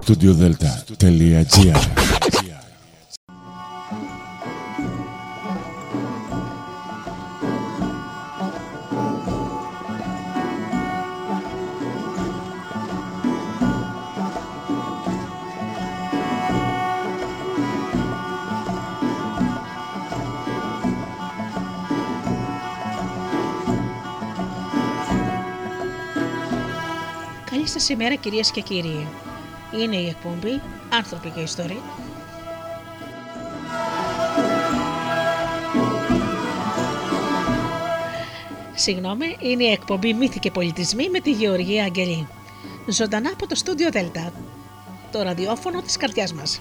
studiodelta.gr Καλησπέρα κυρίες και κύριοι. Είναι η εκπομπή Άνθρωποι και Ιστορία. Συγγνώμη, είναι η εκπομπή Μύθοι και Πολιτισμοί με τη Γεωργία Αγγελή. Ζωντανά από το στούντιο Δέλτα, το ραδιόφωνο της καρδιάς μας.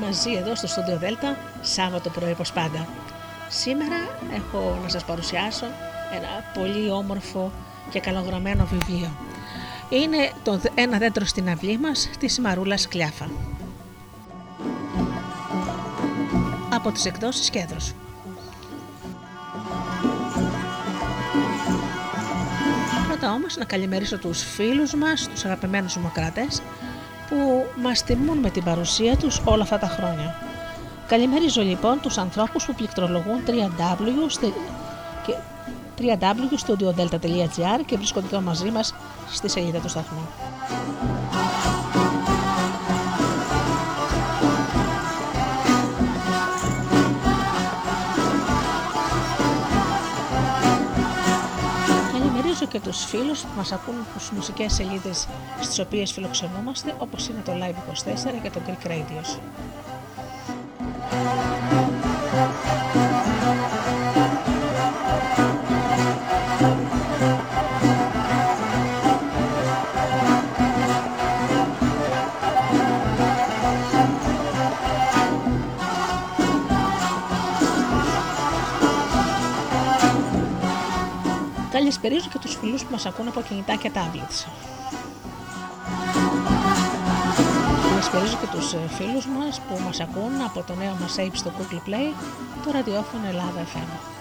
Μαζί εδώ στο Studio Delta, Σάββατο πρωί όπως πάντα. Σήμερα έχω να σας παρουσιάσω ένα πολύ όμορφο και καλογραμμένο βιβλίο. Είναι το ένα δέντρο στην αυλή μας της Μαρούλας Κλιάφα. Από τις εκδόσεις Κέντρος. Πρώτα όμως να καλημερίσω τους φίλους μας, τους αγαπημένους δημοκράτες, που μας τιμούν με την παρουσία τους όλα αυτά τα χρόνια. Καλημερίζω λοιπόν τους ανθρώπους που πληκτρολογούν www.studiodelta.gr και βρίσκονται εδώ μαζί μας στη σελίδα του σταθμού. Και τους φίλους που μας ακούν στις μουσικές σελίδες στις οποίες φιλοξενούμαστε όπως είναι το Live24 και το Greek Radios. Καλησπερίζω και τους φίλους που μας ακούν από κινητά και tablets. Καλησπερίζω και τους ε, φίλους μας που μας ακούν από το νέο μας app στο Google Play, το ραδιόφωνο Ελλάδα FM.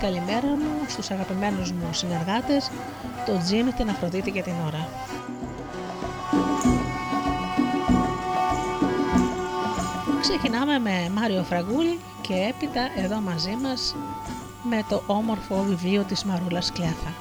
Την καλημέρα μου στους αγαπημένους μου συνεργάτες, τον Τζίμι, την Αφροδίτη και την ώρα. Ξεκινάμε με Μάριο Φραγκούλη και έπειτα εδώ μαζί μας με το όμορφο βιβλίο της Μαρούλας Κλέφα.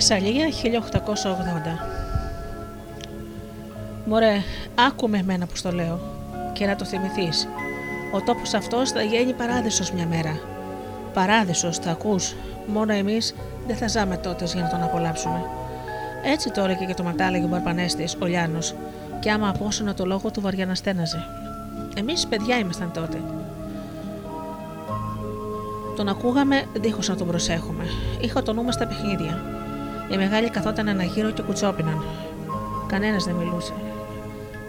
Θεσσαλία 1880 Μωρέ, άκου με εμένα που στο λέω και να το θυμηθείς. Ο τόπος αυτός θα γίνει παράδεισος μια μέρα. Παράδεισος, θα ακούς. Μόνο εμείς δεν θα ζάμε τότες για να τον απολαύσουμε. Έτσι τώρα και για το ματάλεγε ο Μπαρπανέστης, ο Λιάνος, και άμα απόσωνα το λόγο του βαριά να στέναζε. Εμείς παιδιά ήμασταν τότε. Τον ακούγαμε δίχως να τον προσέχουμε. Είχα το νου μας στα παιχνίδια. Οι μεγάλοι καθόταν ένα γύρο και κουτσόπιναν. Κανένας δεν μιλούσε.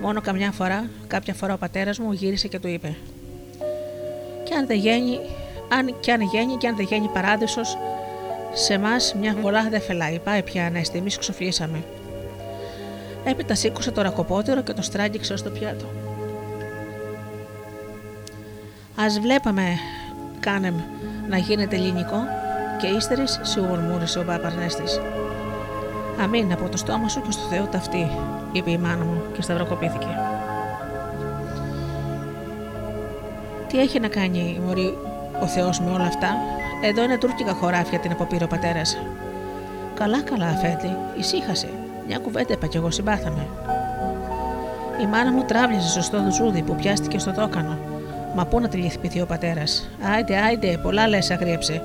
Μόνο καμιά φορά, κάποια φορά ο πατέρας μου γύρισε και του είπε: Και αν δεν γένει, αν και αν γένει και αν δεν γένει παράδεισος, σε εμά μια βολά δεν φελάει. Πάει πια ανέστη, εμείς ξοφλήσαμε. Έπειτα σήκωσε το ρακοπότερο και το στράγγιξε ως το πιάτο. Α βλέπαμε, κάνεμ, να γίνεται ελληνικό και ύστερης σιγουρμούρισε ο Παπαρνέστης. Αμήν από το στόμα σου και στο Θεό ταυτή, είπε η μάνα μου και σταυροκοπήθηκε. Τι έχει να κάνει μωρή ο Θεός με όλα αυτά, εδώ είναι τουρκικά χωράφια την αποπήρε ο πατέρας. Καλά, καλά, Αφέντη, ησύχασε. Μια κουβέντα είπα κι εγώ συμπάθαμε. Η μάνα μου τράβλιζε στο στόδο ζούδι που πιάστηκε στο δόκανο. Μα πού να τη λυθπηθεί ο πατέρας; Άιντε, άιντε, πολλά λες, αγρίεψε.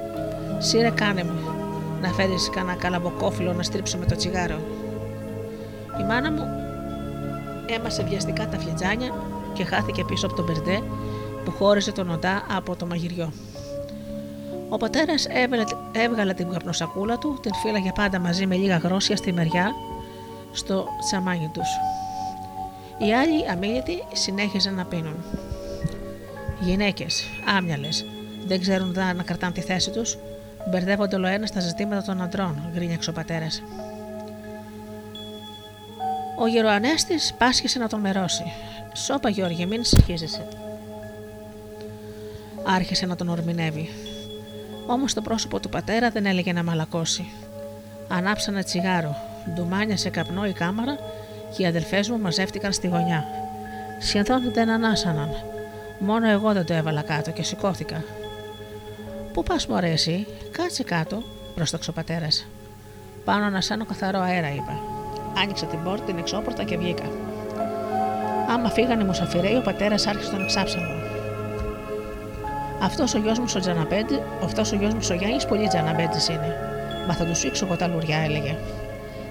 Σύρε, κάνε μου, να φέρεις κανένα καλαμποκόφυλλο να στρίψουμε το τσιγάρο. Η μάνα μου έμασε βιαστικά τα φλιτζάνια και χάθηκε πίσω από τον Μπερντέ που χώριζε τον οντά από το μαγειριό. Ο πατέρας έβγαλε την καπνοσακούλα του, την φύλαγε πάντα μαζί με λίγα γρόσια στη μεριά στο τσαμάνι τους. Οι άλλοι αμήλυτοι συνέχιζαν να πίνουν. Γυναίκες, άμυαλες, δεν ξέρουν δά να κρατάνε τη θέση τους, μπερδεύονται όλο ένα στα ζητήματα των αντρών, γκρίνιαξε ο πατέρας. Ο γεροανέστης πάσχησε να τον μερώσει. Σώπα, Γιώργη, μην συγχύζεσαι. Άρχισε να τον ορμηνεύει. Όμως το πρόσωπο του πατέρα δεν έλεγε να μαλακώσει. Ανάψανε τσιγάρο, ντουμάνια σε καπνό η κάμαρα και οι αδελφές μου μαζεύτηκαν στη γωνιά. Σχεδόν δεν ανάσαναν. Μόνο εγώ δεν το έβαλα κάτω και σηκώθηκα. Πού πας, Μωρέ, εσύ, κάτσε κάτω, πρόσταξε ο πατέρας. Πάνω να σάνω καθαρό αέρα, είπα. Άνοιξα την πόρτα, την εξώπορτα και βγήκα. Άμα φύγανε οι μουσαφιρέοι, ο πατέρας άρχισε τον εξάψαλο. Αυτός ο γιος μου ο Τζαναμπέντι, αυτός ο γιος μου ο Γιάννης, πολύ Τζαναμπέντι είναι. Μα θα τους σήξω εγώ τα λουριά, έλεγε.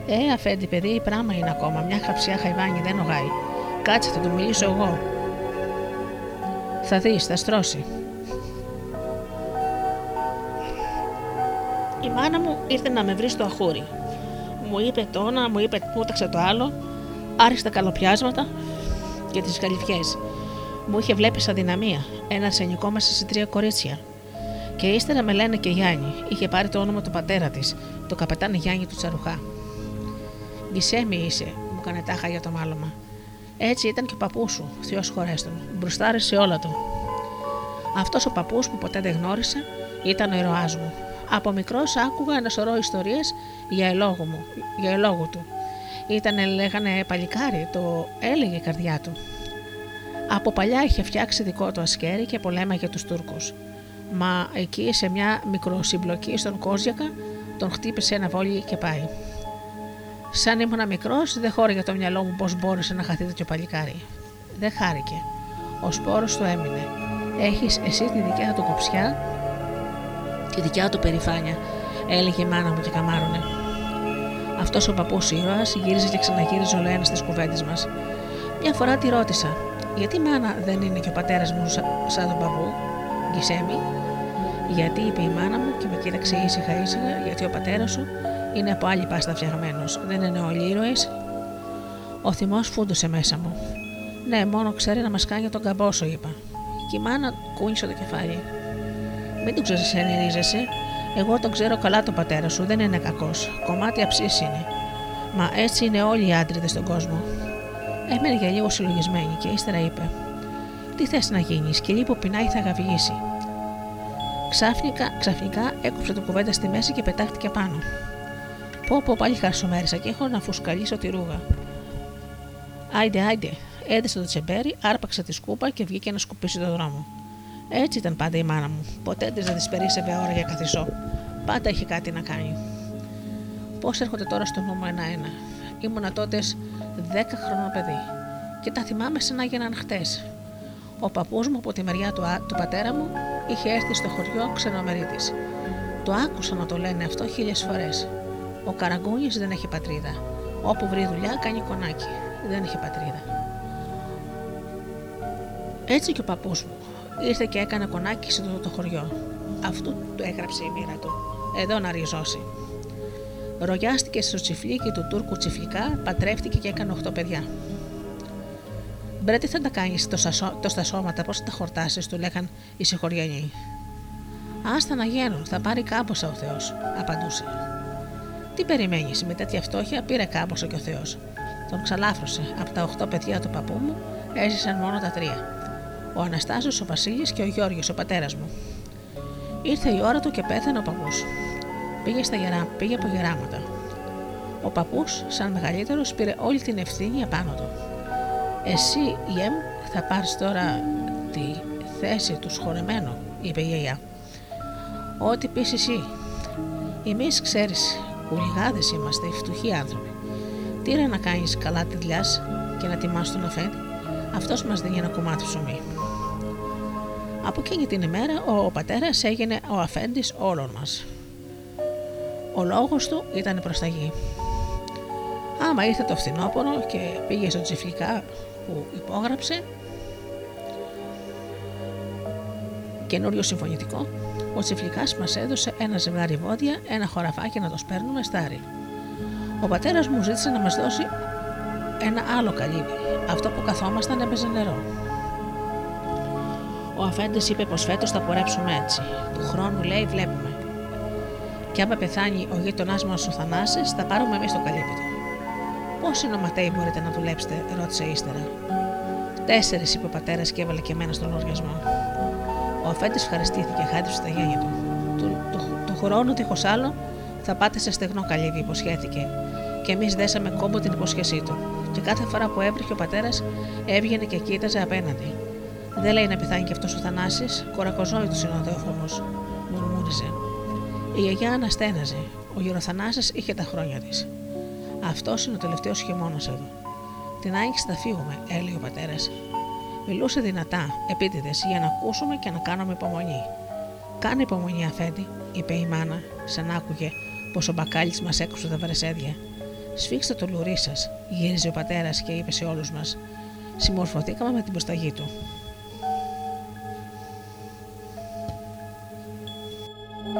Ε, αφέντη, παιδί, πράγμα είναι ακόμα. Μια χαψιά χαϊβάνι δεν ογάει. Κάτσε, θα του μιλήσω εγώ. Θα δεις, θα στρώσει. Η μάνα μου ήρθε να με βρει στο αχούρι. Μου είπε το ένα, μου είπε πούταξε το άλλο, άρχισε τα καλοπιάσματα και τις καλυφιέ. Μου είχε βλέπει σαν δυναμία, ένας αρσενικό μέσα σε τρία κορίτσια. Και ύστερα με λένε και Γιάννη, είχε πάρει το όνομα του πατέρα της, το καπετάνι Γιάννη του Τσαρουχά. Γκισέμι είσαι, μου έκανε τάχα για το μάλωμα. Έτσι ήταν και ο παππούς σου, Θεός χωρέστον, μπροστάρε σε όλα του. Αυτός ο παππούς που ποτέ δεν γνώρισε ήταν ο ηρωά μου. Από μικρός άκουγα ένα σωρό ιστορίες για ελόγου μου, για ελόγου του. Ήταν, λέγανε, παλικάρι, το έλεγε η καρδιά του. Από παλιά είχε φτιάξει δικό του ασκέρι και πολέμαγε τους Τούρκους. Μα εκεί σε μια μικροσυμπλοκή στον Κόζιακα τον χτύπησε ένα βόλι και πάει. Σαν ήμουν μικρός, δεν χώρηγε το μυαλό μου πώς μπόρεσε να χαθεί τέτοιο παλικάρι. Δεν χάρηκε. Ο σπόρος του έμεινε. Έχεις εσύ τη δικιά του κοψιά, τη δικιά του περηφάνεια, έλεγε η μάνα μου και καμάρωνε. Αυτός ο παππούς ήρωας γύριζε και ξαναγύριζε όλο ένα στις κουβέντες μας. Μια φορά τη ρώτησα, Γιατί μάνα δεν είναι και ο πατέρας μου σαν τον παππού, Γκισέμι; Γιατί είπε η μάνα μου και με κοίταξε ήσυχα ήσυχα, γιατί ο πατέρας σου είναι από άλλη πάστα φτιαγμένος. Δεν είναι όλοι ήρωε. Ο θυμός φούντωσε μέσα μου. Ναι, μόνο ξέρει να μας κάνει τον καμπόσο, είπα. Και η μάνα κούνησε το κεφάλι. Μην του ξεσενηρίζεσαι. Εγώ τον ξέρω καλά τον πατέρα σου, δεν είναι κακός. Κομμάτι αψής είναι. Μα έτσι είναι όλοι οι άντρε στον κόσμο. Έμενε για λίγο συλλογισμένη και ύστερα είπε: Τι θες να γίνεις, σκυλή που πεινάει θα γαβγίσει. Ξαφνικά, ξαφνικά έκοψε το κουβέντα στη μέση και πετάχτηκε πάνω. Πω πω πάλι χαρσομέρισα και έχω να φουσκαλίσω τη ρούγα. Άιντε, άιντε, έδεσε το τσεμπέρι, άρπαξε τη σκούπα και βγήκε να σκουπίσει το δρόμο. Έτσι ήταν πάντα η μάνα μου. Ποτέ της δεν της περίσευε ώρα για καθισό. Πάντα είχε κάτι να κάνει. Πώς έρχονται τώρα στο νου μου ένα-ένα. Ήμουνα τότες 10 χρονών παιδί και τα θυμάμαι σαν να έγιναν χτες. Ο παππούς μου από τη μεριά του, του πατέρα μου είχε έρθει στο χωριό ξενομερίτης. Το άκουσα να το λένε αυτό χίλιες φορές. Ο Καραγκούνης δεν έχει πατρίδα. Όπου βρει δουλειά κάνει κονάκι. Δεν έχει πατρίδα. Έτσι και ο παππούς μου ήρθε και έκανε κονάκι σε το, το χωριό. Αυτού του έγραψε η μοίρα του. Εδώ να ριζώσει. Ρογιάστηκε στο τσιφλίκι του Τούρκου τσιφλικά, πατρεύτηκε και έκανε 8 παιδιά. Μπρε, τι θα τα κάνεις τόσα σώματα, πώς θα τα χορτάσεις, του λέγαν οι συγχωριανοί. Άστα να γίνουν, θα πάρει κάμποσα ο Θεός, απαντούσε. Τι περιμένεις, με τέτοια φτώχεια πήρε κάμποσα και ο Θεός. Τον ξαλάφρωσε. Από τα 8 παιδιά του παππού μου έζησαν μόνο τα τρία. Ο Αναστάσιος, ο Βασίλης και ο Γιώργο, ο πατέρας μου. Ήρθε η ώρα του και πέθανε ο παππούς. Πήγε, στα γερά, πήγε από γεράματα. Ο παππούς, σαν μεγαλύτερος, πήρε όλη την ευθύνη απάνω του. Εσύ, Ιεμ, θα πάρεις τώρα τη θέση του σχολεμένου, είπε η γιαγιά. Ό,τι πεις εσύ. Εμείς ξέρεις, κουλιγάδε είμαστε, οι φτωχοί άνθρωποι. Τι να κάνεις καλά τη δουλειά και να τιμάς τον αφέντη, αυτός μας δίνει ένα κομμάτι ψωμί. Από εκείνη την ημέρα ο πατέρας έγινε ο αφέντης όλων μας. Ο λόγος του ήταν προς τα γη. Άμα ήρθε το φθινόπωρο και πήγε στο τσιφλικά που υπόγραψε καινούριο συμφωνητικό, ο Τσιφλικάς μας έδωσε ένα ζευγάρι βόδια, ένα χωραφάκι να το σπέρνουμε στάρι. Ο πατέρας μου ζήτησε να μας δώσει ένα άλλο καλύβι. Αυτό που καθόμασταν έπαιζε νερό. Ο Αφέντη είπε πως φέτος θα πορέψουμε έτσι. Του χρόνου λέει βλέπουμε. Και άμα πεθάνει ο γείτονάς μας ο Θανάσης, θα πάρουμε εμείς το καλύβι του. Πόσοι νοματέοι μπορείτε να δουλέψετε, ρώτησε ύστερα. Τέσσερις, είπε ο πατέρας και έβαλε και εμένα στον λογαριασμό. Ο Αφέντη ευχαριστήθηκε, χάιδευσε τα γένια του. Του, του, του χρόνου, δίχω άλλο, θα πάτε σε στεγνό καλύβι, υποσχέθηκε. Και εμείς δέσαμε κόμπο την υπόσχεσή του. Και κάθε φορά που έβριχε ο πατέρας, έβγαινε και κοίταζε απέναντι. Δεν λέει να πεθάνει και αυτός ο Θανάσης, κορακοζόητος είναι ο Θεόφωμο, μουρμούριζε. Η γιαγιά αναστέναζε. Ο γεροθανάσης είχε τα χρόνια της. Αυτός είναι ο τελευταίος χειμώνας εδώ. Την άγγιξη θα φύγουμε, έλεγε ο πατέρας. Μιλούσε δυνατά, επίτηδες, για να ακούσουμε και να κάνουμε υπομονή. Κάνε υπομονή, Αφέντη, είπε η μάνα, σαν άκουγε πως ο μπακάλι μας έκοψε τα βρεσέδια. Σφίξτε το λουρί σας, γύριζε ο πατέρας και είπε σε όλους μας. Συμμορφωθήκαμε με την προσταγή του. Τη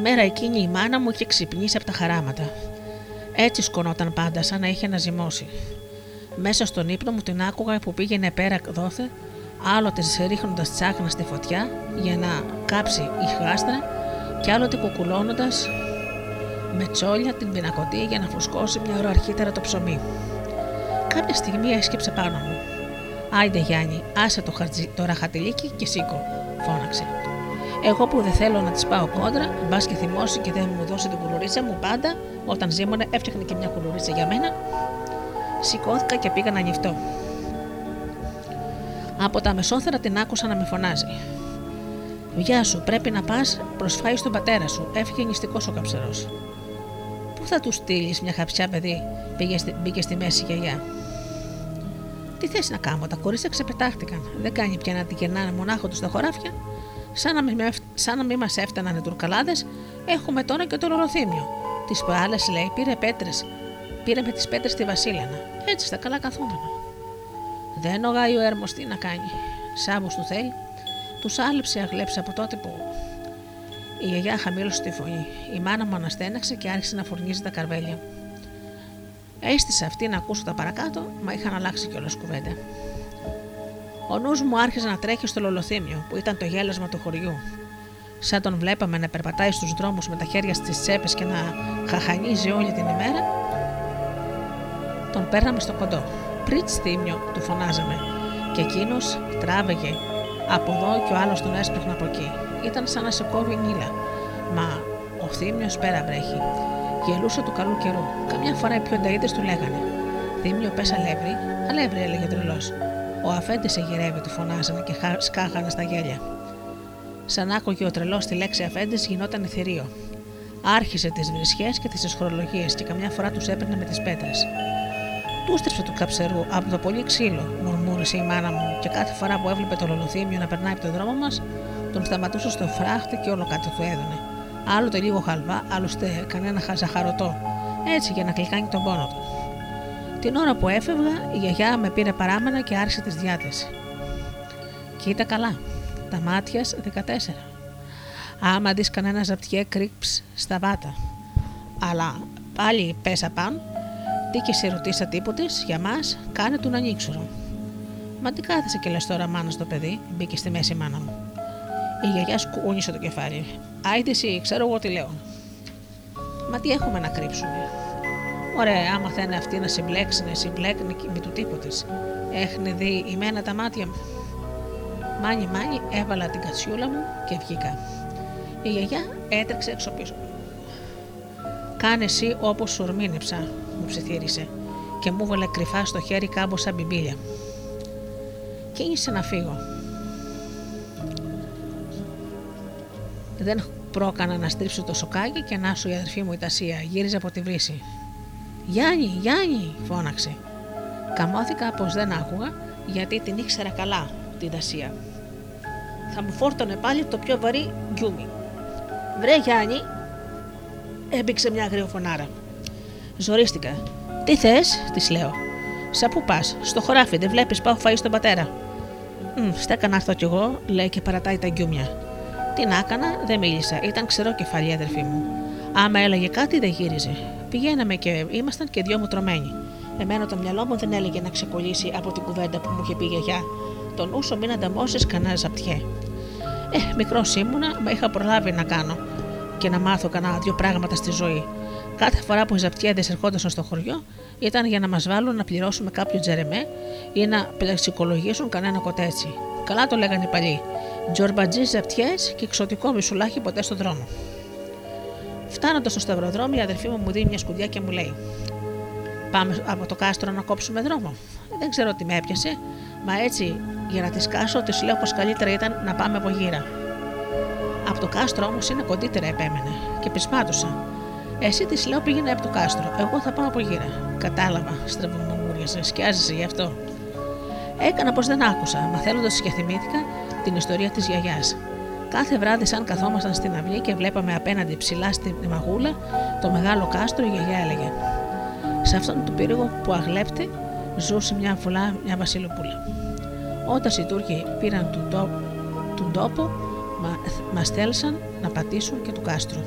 μέρα εκείνη η μάνα μου είχε ξυπνήσει από τα χαράματα. Έτσι σκονόταν πάντα, σαν να είχε αναζημώσει. Μέσα στον ύπνο μου την άκουγα που πήγαινε πέρα δόθε, άλλοτε ρίχνοντας τσάχνα στη φωτιά για να κάψει η χάστρα και άλλοτε κουκουλώνοντα με τσόλια την πινακωτή για να φουσκώσει μια ώρα αρχίτερα το ψωμί. Κάποια στιγμή έσκυψε πάνω μου. Άιντε Γιάννη, άσε το, χαρτζι, το ραχατιλίκι και σήκω, φώναξε. Εγώ που δεν θέλω να της πάω κόντρα, μπας και θυμώσει και δεν μου δώσει την κουλουρίτσα μου πάντα, όταν ζήμωνε έφτιαχνε και μια κουλουρίτσα για μένα. Σηκώθηκα και πήγα να νυχτώ. Από τα μεσόθερα την άκουσα να με φωνάζει. Γεια σου, πρέπει να πας προσφάει στον πατέρα σου. Έφυγε νηστικός ο καψερός. Πού θα του στείλεις μια χαψιά παιδί, πήγε στη, μπήκε στη μέση η γιαγιά. Τι θες να κάνω, τα κορίτσια ξεπετάχτηκαν. Δεν κάνει πια να την κερνάνε μονάχο τους στα χωράφια. Σαν να μην, σαν να μην μας έφταναν οι τουρκαλάδες, έχουμε τώρα και το ρολοθύμιο. Τις προάλλες λέει πήρε πέτρες. Πήρε με τις πέτρες τη Βασίλενα. Έτσι στα καλά καθούμενα. Δεν ογάει ο έρμος τι να κάνει. Σάβου του θέλει. Του άλυψε αγλέψε από τότε που. Η γιαγιά χαμήλωσε τη φωνή. Η μάνα μου αναστέναξε και άρχισε να φορνίζει τα καρβέλια. Έστησα αυτή να ακούσω τα παρακάτω, μα είχαν αλλάξει κιόλας κουβέντα. Ο νους μου άρχισε να τρέχει στο λολοθύμιο, που ήταν το γέλασμα του χωριού. Σαν τον βλέπαμε να περπατάει στους δρόμους με τα χέρια στις τσέπες και να χαχανίζει όλη την ημέρα, τον παίρναμε στο κοντό. Πριτ θύμιο, του φωνάζαμε, και εκείνος τράβεγε από εδώ και ο άλλος τον έσπρωχνε από εκεί. Ήταν σαν να σε κόβει νύλα. Μα ο θύμιο πέρα βρέχει. Γελούσε του καλού καιρού. Καμιά φορά οι πιο νταΐδε του λέγανε. Θύμιο, πες αλεύρι. Αλεύρι, έλεγε τρελός. Ο αφέντης σε γυρεύει, του φωνάζανε και σκάχανε στα γέλια. Σαν άκουγε ο τρελός τη λέξη αφέντης, γινόταν ηθηρίο. Άρχισε τις βρισχές και τις εσχρολογίε και καμιά φορά τους έπαιρνε με τις πέτρες. Του στρέψε του καψερού από το πολύ ξύλο, μουρμούρισε η μάνα μου, και κάθε φορά που έβλεπε το λολοθύμιο να περνάει από τον δρόμο μας, τον σταματούσε στο φράχτη και όλο κάτι του έδωνε. Άλλοτε λίγο χαλβά, άλλωστε κανένα χαζαχαρωτό, έτσι για να κλικάνει τον πόνο του. Την ώρα που έφευγα, η γιαγιά με πήρε παράμενα και άρχισε τη διάθεση. Κοίτα καλά, τα μάτια 14. Άμα δεις κανένα ζαπτιέ κρύψ στα βάτα. Αλλά πάλι πέσα πάνω, τι και σε ρωτήσα τίποτε, για μας, κάνε του να ανοίξουν. Μα τι κάθεσαι και λες τώρα, μάνα στο παιδί, μπήκε στη μέση η μάνα μου. Η γιαγιά σκούνισε το κεφάλι. Άιτε εσύ, ξέρω εγώ τι λέω. Μα τι έχουμε να κρύψουμε. Ωραία, άμα θέλει αυτή να συμπλέξει, να συμπλέκνει με του τίποτε. Έχουνε δει η μένα τα μάτια μου. Μάνι, μάνι, έβαλα την κατσιούλα μου και βγήκα. Η γιαγιά έτρεξε έξω πίσω. Κάνε εσύ όπως σου ορμήνεψα, μου ψιθύρισε και μου έβαλε κρυφά στο χέρι κάμποσα μπιμπίλια. Κίνησε να φύγω. Δεν πρόκανα να στρίψω το σοκάκι και να σου η αδερφή μου η Τασία γύριζε από τη βρύση. Γιάννη, Γιάννη, φώναξε. Καμώθηκα πως δεν άκουγα γιατί την ήξερα καλά την Τασία. Θα μου φόρτωνε πάλι το πιο βαρύ γκιούμι. Βρε Γιάννη, έμπηξε μια αγριοφωνάρα. Ζορίστηκα. Τι θες, της λέω. Σα πού πα, στο χωράφι, δεν βλέπεις, πάω φαΐ στον πατέρα. Μ, στέκα να έρθω κι εγώ, λέει και παρατάει τα γκιούμια. Τι να έκανα, δεν μίλησα, ήταν ξερό κεφαλή αδερφή μου. Άμα έλεγε κάτι, δεν γύριζε. Πηγαίναμε και ήμασταν και δυο μου τρομένοι. Εμένα το μυαλό μου δεν έλεγε να ξεκολλήσει από την κουβέντα που μου είχε πει η γιαγιά. Τον ούσο μην ανταμώσεις κανένα ζαπτιέ. Ε, μικρός ήμουνα, μα είχα προλάβει να κάνω και να μάθω κανένα δύο πράγματα στη ζωή. Κάθε φορά που οι ζαπτιέδε ερχόντουσαν στο χωριό ήταν για να μας βάλουν να πληρώσουμε κάποιο τζερεμέ ή να πλεξικολογήσουν κανένα κοτέτσι. Καλά το λέγανε οι παλιοί. Τζορμπατζής ζαπτιές και εξωτικό μισουλάχι ποτέ στον δρόμο. Φτάνοντας στο σταυροδρόμιο, η αδερφή μου μου δίνει μια σκουδιά και μου λέει: Πάμε από το κάστρο να κόψουμε δρόμο. Δεν ξέρω τι με έπιασε, μα έτσι για να τη σκάσω, της λέω πως καλύτερα ήταν να πάμε από γύρα. Από το κάστρο όμως είναι κοντύτερα, επέμενε και πεισμάτωσα. Εσύ τη λέω πήγαινε από το κάστρο, εγώ θα πάω από γύρα. Κατάλαβα, στραβομούριασε, σκιάζεσαι γι' αυτό. Έκανα πως δεν άκουσα, μαθαίνοντα και θυμήθηκα την ιστορία της γιαγιάς. Κάθε βράδυ, σαν καθόμασταν στην αυλή και βλέπαμε απέναντι ψηλά στη μαγούλα το μεγάλο κάστρο, η γιαγιά έλεγε: Σε αυτόν τον πύργο που αγλέπτε ζούσε μια φουλά μια βασιλοπούλα. Όταν οι Τούρκοι πήραν τον τόπο, τον τόπο μα θέλησαν να πατήσουν και του κάστρου.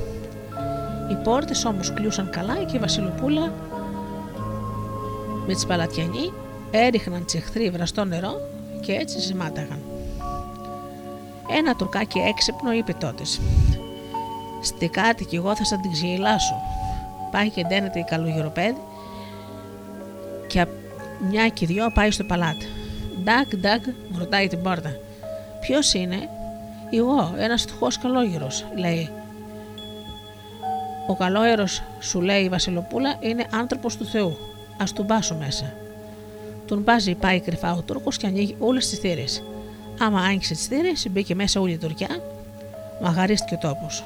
Οι πόρτες όμως κλείουσαν καλά και η Βασιλοπούλα με τις παλατιανοί έριχναν τσεχθροί βραστό νερό και έτσι ζυμάταγαν. Ένα τουρκάκι έξυπνο είπε τότες: Στη κάτι κι εγώ θα σας την ξεγελάσω. Πάει και ντένεται η καλογεροπέδη και μια και δυο πάει στο παλάτι. Ντάκ, ντάκ, ρωτάει την πόρτα. Ποιος είναι, Εγώ, ένας φτωχός καλόγερος, λέει. Ο καλόγερο, σου λέει η Βασιλοπούλα, είναι άνθρωπος του Θεού. Α του μπάσω μέσα. Τον μπάζει, πάει κρυφά ο Τούρκος και ανοίγει όλες τις θύρες. Άμα άνοιξε τις θύρες, μπήκε μέσα όλη η Τουρκιά, μαγαρίστηκε ο τόπος.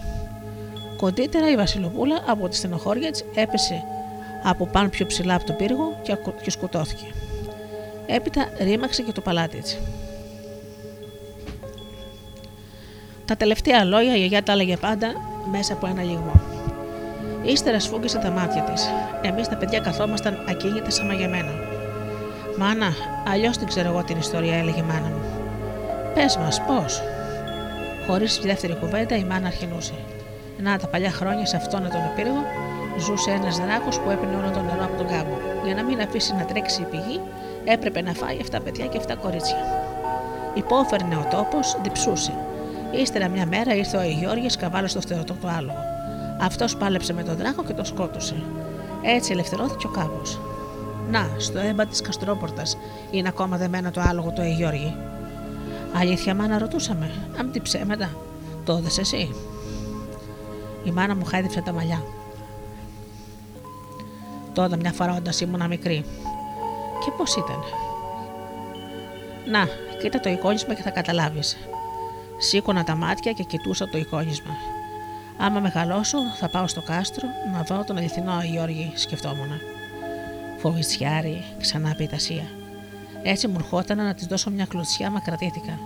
Κοντύτερα η Βασιλοπούλα από τη στενοχώρια της έπεσε από πάνω πιο ψηλά από τον πύργο και σκοτώθηκε. Έπειτα ρήμαξε και το παλάτι της. Τα τελευταία λόγια η γιαγιά τα έλεγε πάντα μέσα από ένα λιγμό. Ύστερα σφούγγισε τα μάτια της. Εμείς τα παιδιά καθόμασταν ακίνητα σαν μαγεμένα. Μάνα, αλλιώς την ξέρω εγώ την ιστορία, έλεγε η μάνα μου. Πες μας, πώς; Χωρίς τη δεύτερη κουβέντα, η μάνα αρχινούσε. Να τα παλιά χρόνια σε αυτόν τον επίρρηγο ζούσε ένας δράκος που έπαιρνε όλο το νερό από τον κάμπο. Για να μην αφήσει να τρέξει η πηγή, έπρεπε να φάει 7 παιδιά και 7 κορίτσια. Υπόφερνε ο τόπος, διψούσε. Ύστερα μια μέρα ήρθε ο Αιγιώργη καβάλω στο φτερωτό του άλογο. Αυτός πάλεψε με τον δράκο και τον σκότωσε. Έτσι ελευθερώθηκε ο κάβος. Να, στο έμπα της Καστρόπορτας είναι ακόμα δεμένο το άλογο του Αιγιώργη. Αλήθεια, μάνα, ρωτούσαμε. Αν τι ψέματα, το έδεσαι εσύ. Η μάνα μου χάιδεψε τα μαλλιά. Τότε μια φορά όταν ήμουν μικρή. Και πώς ήταν; Να, κοίτα το εικόνισμα και θα καταλάβεις. Σήκωνα τα μάτια και κοιτούσα το εικόνισμα. Άμα μεγαλώσω, θα πάω στο κάστρο να δω τον αληθινό Γιώργη, σκεφτόμουν. Φοβητσιάρη, ξανά πει η Τασία. Έτσι μου ερχόταν να της δώσω μια κλωτσιά, μα κρατήθηκα.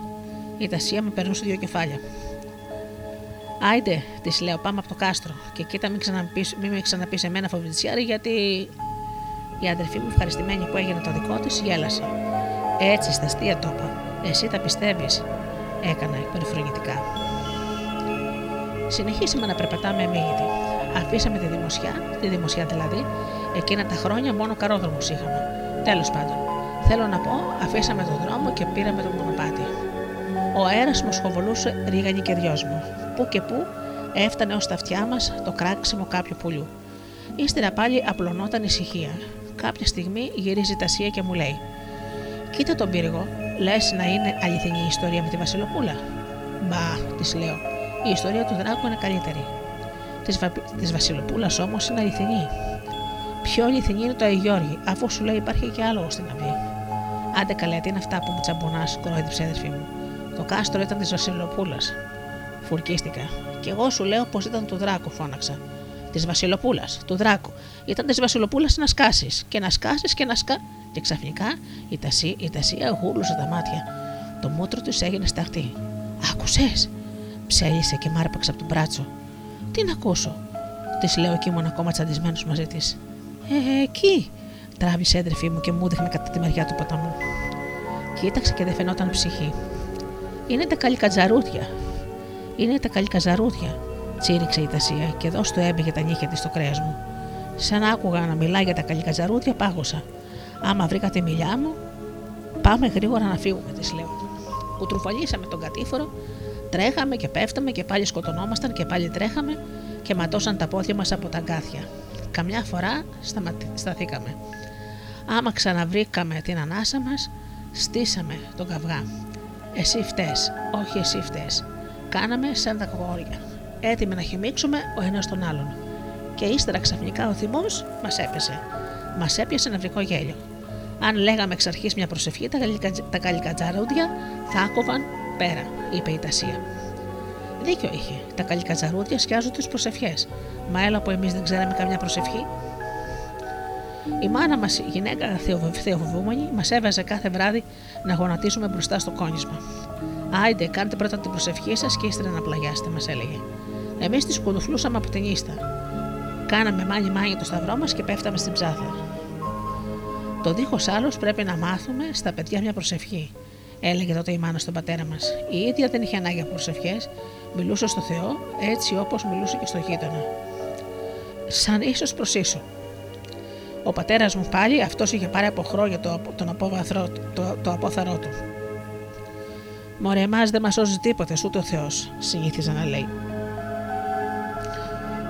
Η Τασία με περνούσε δύο κεφάλια. Άιντε, της λέω, πάμε από το κάστρο. Και κοίτα, μην, ξαναπείς, μην με ξαναπείς σε μένα φοβητσιάρη, γιατί η αδερφή μου ευχαριστημένη που έγινε το δικό της γέλασε. Έτσι, στα αστεία το είπα. Εσύ τα πιστεύεις, έκανα υπερφρονητικά. Συνεχίσαμε να περπατάμε εμίγητοι. Αφήσαμε τη δημοσιά, τη δημοσιά δηλαδή, εκείνα τα χρόνια μόνο καρόδρομους είχαμε. Τέλος πάντων, θέλω να πω, αφήσαμε τον δρόμο και πήραμε το μονοπάτι. Ο αέρας μου σχοβολούσε ρίγανη και δυόσμο. Πού και πού έφτανε ως τα αυτιά μας το κράξιμο κάποιου πουλιού. Ύστερα πάλι απλωνόταν ησυχία. Κάποια στιγμή γυρίζει η Τασία και μου λέει: Κοίτα τον πύργο, λες να είναι αληθινή η ιστορία με τη Βασιλοπούλα. Μπα, της λέω, η ιστορία του Δράκου είναι καλύτερη. Της Βα... Βασιλοπούλας όμως είναι αληθινή. Πιο αληθινή είναι το Αγιώργη, αφού σου λέει υπάρχει και άλλο στην αυλή. Άντε καλέ, τι είναι αυτά που μου τσαμπονάς, κορόιδεψε αδερφή μου. Το κάστρο ήταν της Βασιλοπούλας. Φουρκίστηκα. Κι εγώ σου λέω πως ήταν του Δράκου, φώναξα. Της Βασιλοπούλας, του Δράκου. Ήταν της Βασιλοπούλας να σκάσει. Και να σκάσει και να σκα. Και ξαφνικά η Τασία, η τασία γούρλουσε τα μάτια. Το μούτρο του έγινε σταχτή. Άκουσες! Ψέλισε και μ' άρπαξε από τον μπράτσο. Τι να ακούσω, της λέω και ήμουν ακόμα τσαντισμένος μαζί της. Ε, εκεί, Τράβησε έντρεφή μου και μου δείχνε κατά τη μεριά του ποταμού. Κοίταξε και δεν φαινόταν ψυχή. Είναι τα καλικατζαρούδια. Είναι τα καλικαζαρούδια, τσίριξε η Τασία και εδώ του έμπαιγε τα νύχια της στο κρέας μου. Σαν άκουγα να μιλάει για τα καλικατζαρούδια, πάγωσα. Άμα βρήκα τη μιλιά μου, πάμε γρήγορα να φύγουμε, της λέω. Κουτρουφαλίσαμε τον κατήφορο, τρέχαμε και πέφταμε και πάλι σκοτωνόμασταν και πάλι τρέχαμε και ματώσαν τα πόδια μας από τα αγκάθια. Καμιά φορά σταθήκαμε. Άμα ξαναβρήκαμε την ανάσα μας, στήσαμε τον καυγά. Εσύ φταίς, όχι εσύ φταίς. Κάναμε σαν τα κόρια, έτοιμοι να χυμίξουμε ο ένας τον άλλον. Και ύστερα ξαφνικά ο θυμός μας έπεσε. Μας έπιασε νευρικό γέλιο. Αν λέγαμε εξ αρχής μια προσευχή, τα, τα καλικατζαρούδια θα άκοβαν πέρα, είπε η Τασία. Δίκιο είχε. Τα καλικατζαρούδια σκιάζουν τις προσευχές. Μα έλα που εμείς δεν ξέραμε καμιά προσευχή. Η μάνα μας, η γυναίκα θεοφοβούμενη, μας έβαζε κάθε βράδυ να γονατίσουμε μπροστά στο κόνισμα. Άιντε, κάντε πρώτα την προσευχή σας και ύστερα να πλαγιάστε, μας έλεγε. Εμείς τη κουδουφλούσαμε από την ίστα. Κάναμε μάνι μάνι το σταυρό μας και πέφταμε στην ψάθα. Το δίχως άλλος πρέπει να μάθουμε στα παιδιά μια προσευχή, έλεγε τότε η μάνα στον πατέρα μας. Η ίδια δεν είχε ανάγκη από προσευχές, μιλούσε στο Θεό έτσι όπως μιλούσε και στο γείτονα. Σαν ίσως προς ίσο. Ο πατέρας μου πάλι αυτός είχε πάρει από χρόνια το, τον απόβαθρο, το, το απόθαρό του. Μωρέ, εμάς δεν μας σώζει τίποτε, ούτε ο Θεός, συνήθιζε να λέει.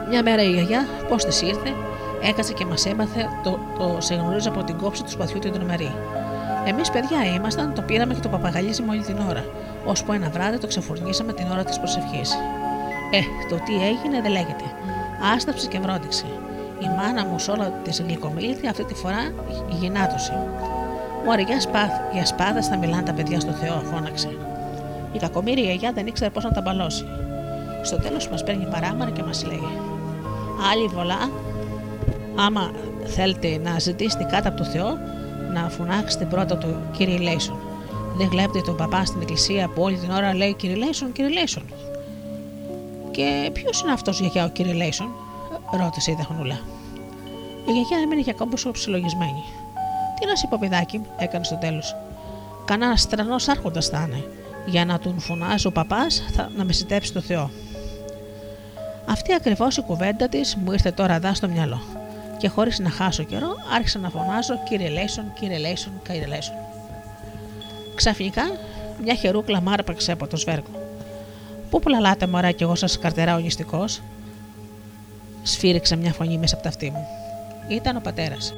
Μια μέρα η γιαγιά, πώς της ήρθε, έκατσε και μας έμαθε το, το σε γνωρίζω από την κόψη του σπαθιού την τρομερή. Εμείς παιδιά ήμασταν, το πήραμε και το παπαγαλίζαμε όλη την ώρα, ώσπου ένα βράδυ το ξεφορνήσαμε την ώρα της προσευχής. Ε, το τι έγινε δεν λέγεται. Άσταψε και βρόντιξε. Η μάνα μου σε όλα τη γλυκομίλητη αυτή τη φορά γυνάτωσε. Μωρέ, για, σπάθ, για σπάδες θα μιλάνε τα παιδιά στο Θεό, φώναξε. Η κακομήρια γιαγιά δεν ήξερε πώς να τα μπαλώσει. Στο τέλος μας παίρνει παράμανα και μας λέει: Άλλη βολά, άμα θέλετε να ζητήσετε κάτω από το Θεό, να φωνάξετε πρώτα το κύριε Λέισον. Δεν βλέπετε τον παπά στην εκκλησία που όλη την ώρα λέει κύριε Λέισον, κύριε Λέισον. Και ποιος είναι αυτός για ο κύριε Λέισον, ρώτησε η Δεχονούλα. Η γιαγιά έμεινε για κόμπο ψιλογισμένη. Τι να σου πω, παιδάκι, έκανε στο τέλος. Κανένας τρανό άρχοντας θα είναι. Για να τον φωνάζει ο παπάς, να με συντέψει το Θεό. Αυτή ακριβώς η κουβέντα της μου ήρθε τώρα δά στο μυαλό. Και χωρίς να χάσω καιρό, άρχισα να φωνάζω κύριε Λέισον, κύριε Λέισον, κύριε Λέισον. Ξαφνικά, μια χερούκλα μάρπαξε από το σβέρκο. Πού πουλαλάτε, μωρά, κι εγώ σας καρτεράω νηστικό, σφύριξε μια φωνή μέσα από τα αυτή μου. Ήταν ο πατέρας.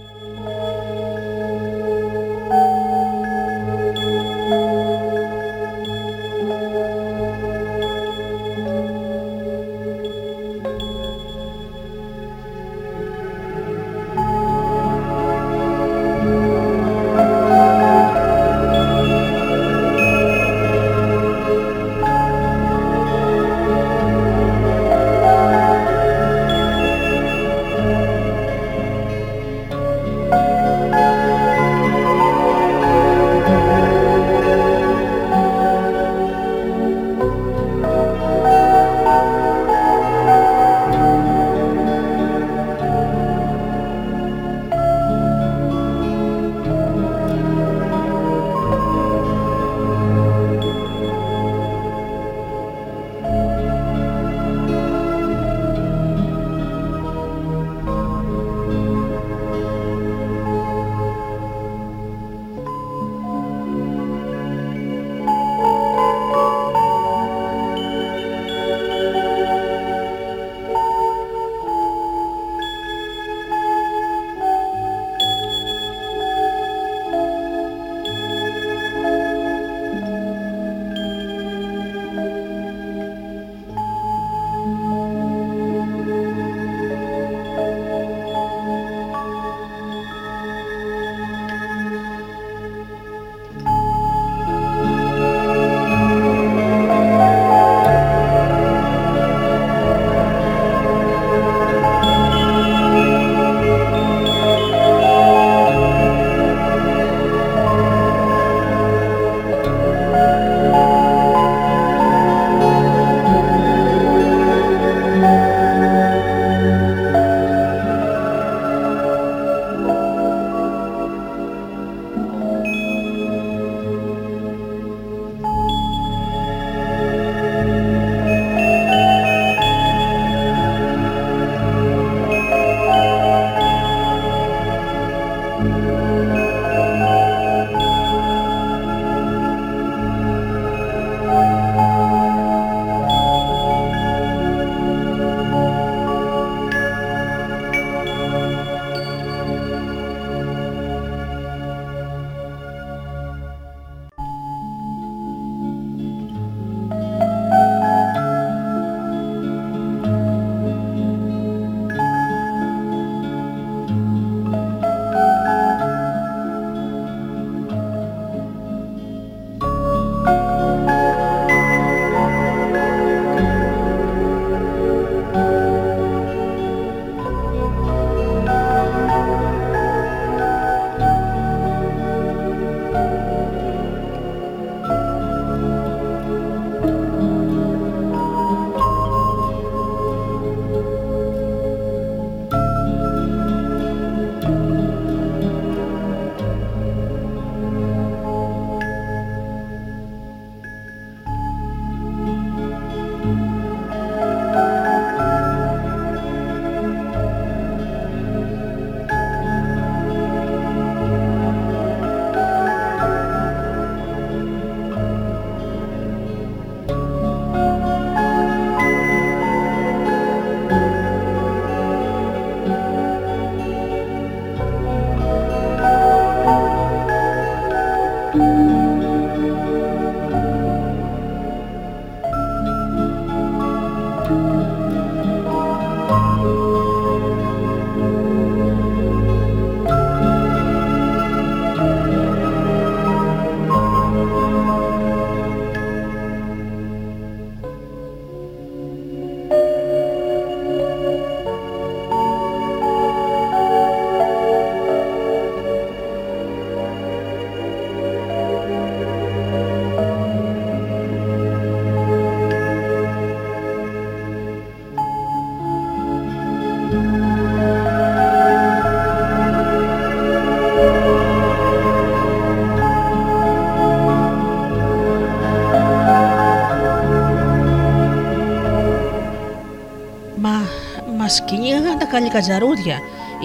Καλικατζαρούδια,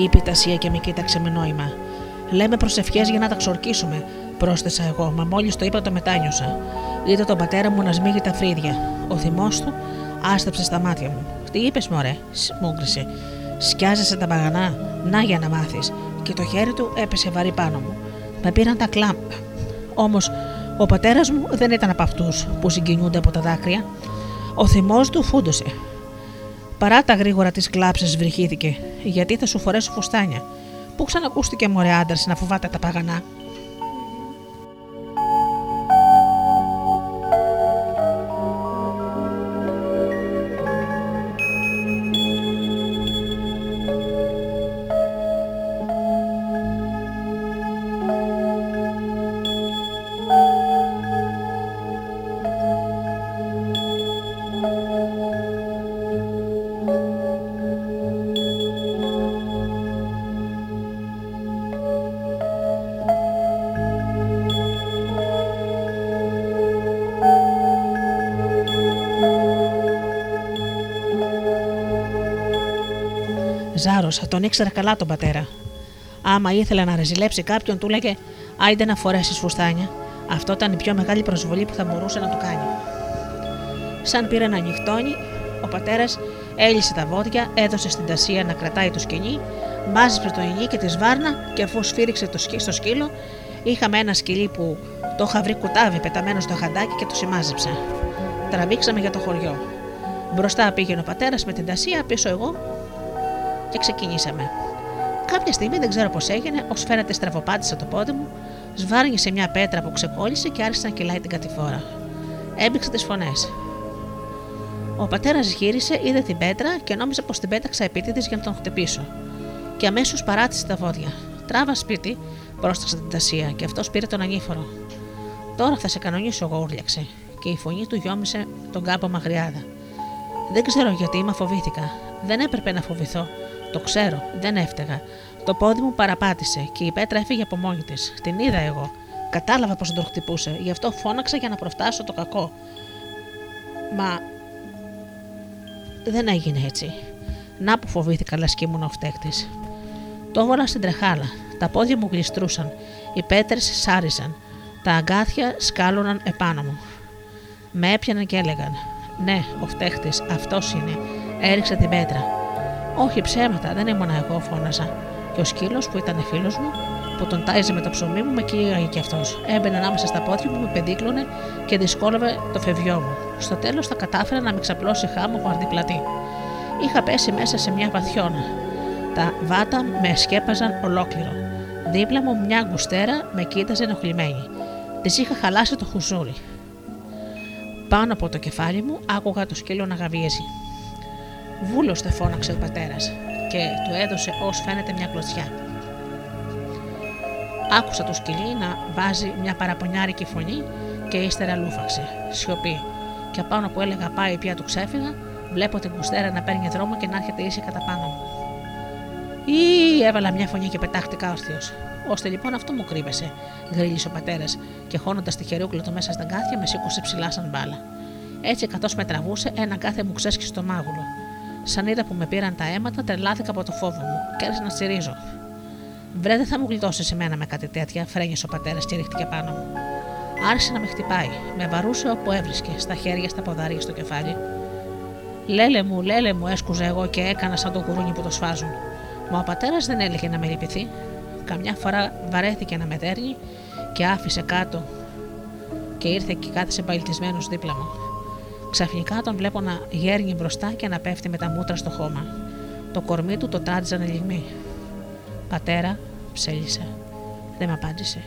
είπε η Τασία και με κοίταξε με νόημα. Λέμε προσευχές για να τα ξορκίσουμε, πρόσθεσα εγώ, μα μόλις το είπα το μετάνιωσα. Είδα τον πατέρα μου να σμίγει τα φρύδια. Ο θυμός του άσταψε στα μάτια μου. Τι είπες, Μωρέ, μούγκρισε. Σκιάζεσαι τα παγανά, να για να μάθεις. Και το χέρι του έπεσε βαρύ πάνω μου. Με πήραν τα κλάμπ. Όμως ο πατέρας μου δεν ήταν από αυτούς που συγκινούνται από τα δάκρυα. Ο θυμός του φούντωσε. Παρά τα γρήγορα της κλάψης βρυχήθηκε, γιατί θα σου φορέσω φουστάνια. Πού ξανακούστηκε μωρέ άντρα να φοβάται τα παγανά; Ζάρωσα, τον ήξερα καλά τον πατέρα. Άμα ήθελε να ρεζιλέψει κάποιον, του λέγε Άιντε να φορέσει φουστάνια. Αυτό ήταν η πιο μεγάλη προσβολή που θα μπορούσε να του κάνει. Σαν πήρε να νυχτώνει, ο πατέρας έλυσε τα βόδια, έδωσε στην τασία να κρατάει το σκηνή, μάζεψε το ινί και τη σβάρνα και αφού σφύριξε το σκι στο σκύλο, είχαμε ένα σκυλί που το είχα βρει κουτάβι πεταμένο στο χαντάκι και το σημάζεψα. Τραβήξαμε για το χωριό. Μπροστά πήγαινε ο πατέρας με την τασία, πίσω εγώ και ξεκινήσαμε. Κάποια στιγμή δεν ξέρω πώς έγινε, ως φαίνεται στραβοπάτησα το πόδι μου, σβάρνισε μια πέτρα που ξεκόλλησε και άρχισε να κυλάει την κατηφόρα. Έμπηξε τις φωνές. Ο πατέρας γύρισε, είδε την πέτρα και νόμιζε πως την πέταξα επίτηδε για να τον χτυπήσω. Και αμέσως παράτησε τα βόδια. Τράβα σπίτι, πρόσταξε την τασία και αυτός πήρε τον ανήφορο. Τώρα θα σε κανονίσω, εγώ ούρλιαξε, και η φωνή του γιόμισε τον κάπο μαγριάδα. Δεν ξέρω γιατί, μα φοβήθηκα. Δεν έπρεπε να φοβηθώ. Το ξέρω, δεν έφταιγα. Το πόδι μου παραπάτησε και η πέτρα έφυγε από μόνη της. Την είδα εγώ. Κατάλαβα πως τον χτυπούσε, γι' αυτό φώναξα για να προφτάσω το κακό. Μα. Δεν έγινε έτσι. Να που φοβήθηκα, λες και ήμουν ο φταίχτη. Το έβαλα στην τρεχάλα. Τα πόδια μου γλιστρούσαν. Οι πέτρες σάριζαν. Τα αγκάθια σκάλωναν επάνω μου. Με έπιαναν και έλεγαν: Ναι, ο φταίχτη, αυτός είναι. Έριξε την πέτρα. Όχι ψέματα, δεν ήμουν εγώ, φώναζα. Και ο σκύλος που ήταν φίλος μου, που τον τάιζε με το ψωμί μου, με κοίταγε κι αυτός. Έμπαινε ανάμεσα στα πόδια μου, με πεντίκλωνε και δυσκόλευε το φευγιό μου. Στο τέλος θα κατάφερα να με ξαπλώσει χάμο βαρδιπλατή. Είχα πέσει μέσα σε μια βαθιόνα. Τα βάτα με σκέπαζαν ολόκληρο. Δίπλα μου μια γκουστέρα με κοίταζε ενοχλημένη. Της είχα χαλάσει το χουζούρι. Πάνω από το κεφάλι μου άκουγα το σκύλο να γαβίζει. Βούλωστε, φώναξε ο πατέρας και του έδωσε ως φαίνεται μια κλωτσιά. Άκουσα το σκυλί να βάζει μια παραπονιάρικη φωνή και ύστερα λούφαξε. Σιωπή. Και απάνω που έλεγα πάει πια του ξέφυγα, βλέπω την κουστέρα να παίρνει δρόμο και να έρχεται ίση κατά πάνω μου. Ή έβαλα μια φωνή και πετάχτηκα όρθιος. Ώστε λοιπόν αυτό μου κρύβεσαι, γρίλησε ο πατέρας και χώνοντας τη χερούκλα του μέσα στα γκάθια με σήκωσε ψηλά σαν μπάλα. Έτσι καθώ με τραβούσε, ένα κάθε μου ξέσχισε στο μάγουλο. Σαν είδα που με πήραν τα αίματα, τρελάθηκα από το φόβο μου και άρχισα να τσιρίζω. Βρε, δεν θα μου γλιτώσεις εμένα με κάτι τέτοια, φρένισε ο πατέρας και ρίχτηκε πάνω μου. Άρχισε να με χτυπάει, με βαρούσε όπου έβρισκε, στα χέρια, στα ποδάρια, στο κεφάλι. Λέλε μου, λέλε μου, έσκουζα εγώ και έκανα σαν το κουρούνι που το σφάζουν. Μα ο πατέρας δεν έλεγε να με λυπηθεί. Καμιά φορά βαρέθηκε να με δέρνει και άφησε κάτω και ήρθε και κάθισε παλιτισμένο δίπλα μου. Ξαφνικά τον βλέπω να γέρνει μπροστά και να πέφτει με τα μούτρα στο χώμα. Το κορμί του το τράτιζαν λιγμοί. Πατέρα, ψέλισε. Δεν με απάντησε.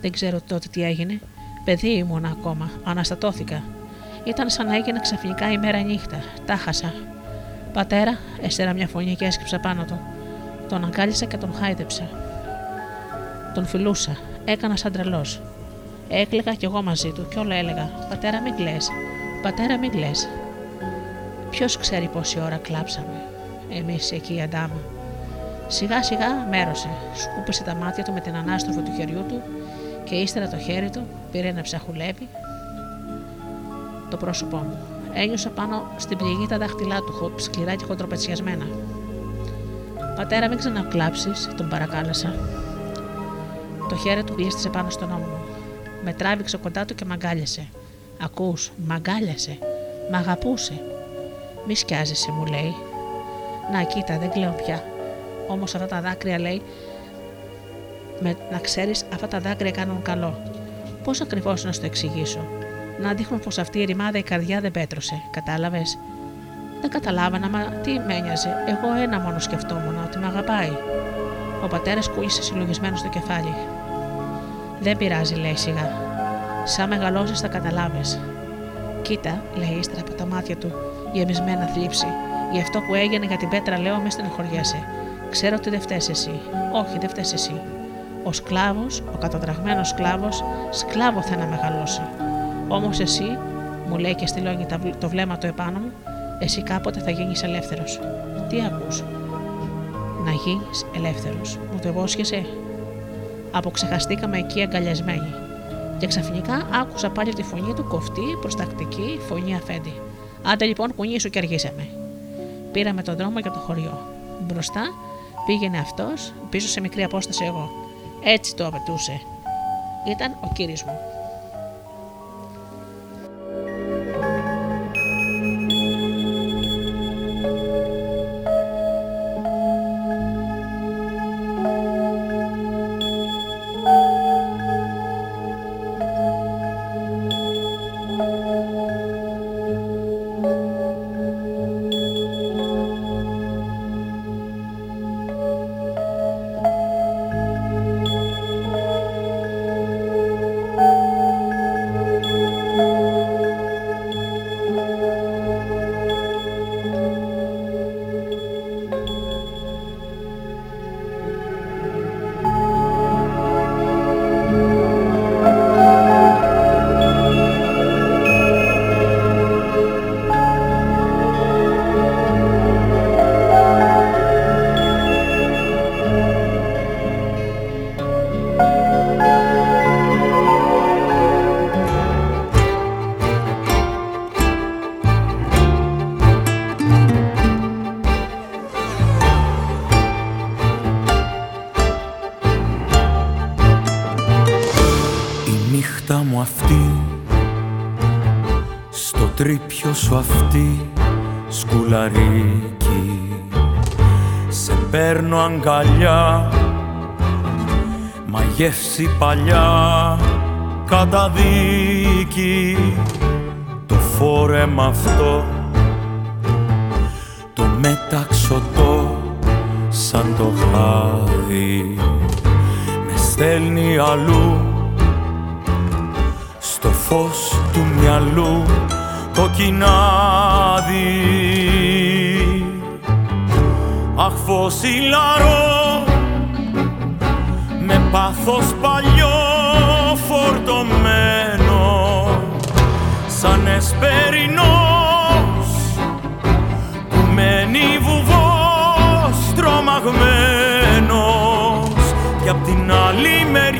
Δεν ξέρω τότε τι έγινε. Παιδί ήμουν ακόμα. Αναστατώθηκα. Ήταν σαν να έγινε ξαφνικά η μέρα νύχτα. Τα χάσα. Πατέρα, έστερα μια φωνή και έσκυψα πάνω του. Τον αγκάλισα και τον χάιδεψα. Τον φιλούσα. Έκανα σαν τρελός. Έκλαιγα κι εγώ μαζί του και όλα έλεγα: Πατέρα, μην κλαις. Πατέρα, μην κλε. Ποιος ξέρει πόση ώρα κλάψαμε. Εμείς εκεί η αντάμα. Σιγά σιγά μέρωσε. Σκούπισε τα μάτια του με την ανάστροφο του χεριού του και ύστερα το χέρι του πήρε ένα ψαχουλέπι το πρόσωπό μου. Ένιωσα πάνω στην πληγή τα δάχτυλά του, σκληρά και χοντροπετσιασμένα. Πατέρα, μην ξανακλάψεις, τον παρακάλεσα. Το χέρι του γλίστησε πάνω στον ώμο μου. Με τράβηξε κοντά του και μαγκάλιασε. Ακούς, μαγκάλιασε. Μ' αγαπούσε. Μη σκιάζεσαι, μου λέει. Να, κοίτα, δεν κλαίω πια. Όμως αυτά τα δάκρυα, λέει, με, να ξέρεις, αυτά τα δάκρυα κάνουν καλό. Πώς ακριβώς να σου το εξηγήσω; Να δείχνουν πως αυτή η ρημάδα η καρδιά δεν πέτρωσε. Κατάλαβες; Δεν καταλάβανα, μα τι με ένοιαζε. Εγώ ένα μόνο σκεφτόμουν, ότι με αγαπάει. Ο πατέρας κούγησε συλλογισμένος στο κεφάλι. Δεν πειράζει, λέει σιγά. Σαν μεγαλώσεις θα καταλάβεις. Κοίτα, λέει ύστερα από τα μάτια του, γεμισμένα θλίψη. Γι' αυτό που έγινε για την πέτρα, λέω, μες στενοχωριέσαι. Ξέρω ότι δεν φταίεις εσύ. Όχι, δεν φταίεις εσύ. Ο σκλάβος, ο καταδραγμένο σκλάβος, σκλάβο θα να μεγαλώσει. Όμως εσύ, μου λέει και στυλώνει το βλέμμα του επάνω μου, εσύ κάποτε θα γίνεις ελεύθερος. Τι ακούς, Να γίνεις ελεύθερος. Μου το υπόσχεσαι; Αποξεχαστήκαμε εκεί αγκαλιασμένοι. Και ξαφνικά άκουσα πάλι τη φωνή του κοφτή, προστακτική, φωνή αφέντη. Άντε λοιπόν, κουνήσου και αργήσαμε. Πήραμε τον δρόμο για το χωριό. Μπροστά πήγαινε αυτός, πίσω σε μικρή απόσταση εγώ. Έτσι το απαιτούσε. Ήταν ο κύρις μου. Σου αυτή σκουλαρίκι. Σε παίρνω αγκαλιά Μα γεύση παλιά καταδίκη. Το φόρεμα αυτό Το μεταξωτό σαν το χάδι Με στέλνει αλλού στο φως του μυαλού το κοινάδι. Αχ φωσιλαρό με πάθος παλιό φορτωμένο σαν εσπερινός που μένει βουβός τρομαγμένος. Και απ' την άλλη μεριά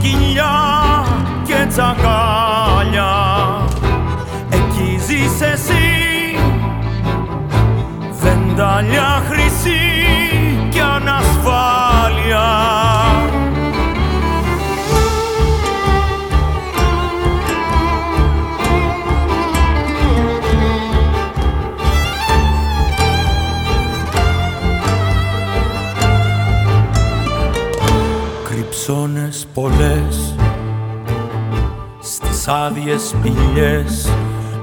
σκυλιά και τσακάλια Εκεί ζεις εσύ. Βεντάλια χρυσή και ανασφάλεια άδειες σπηλιές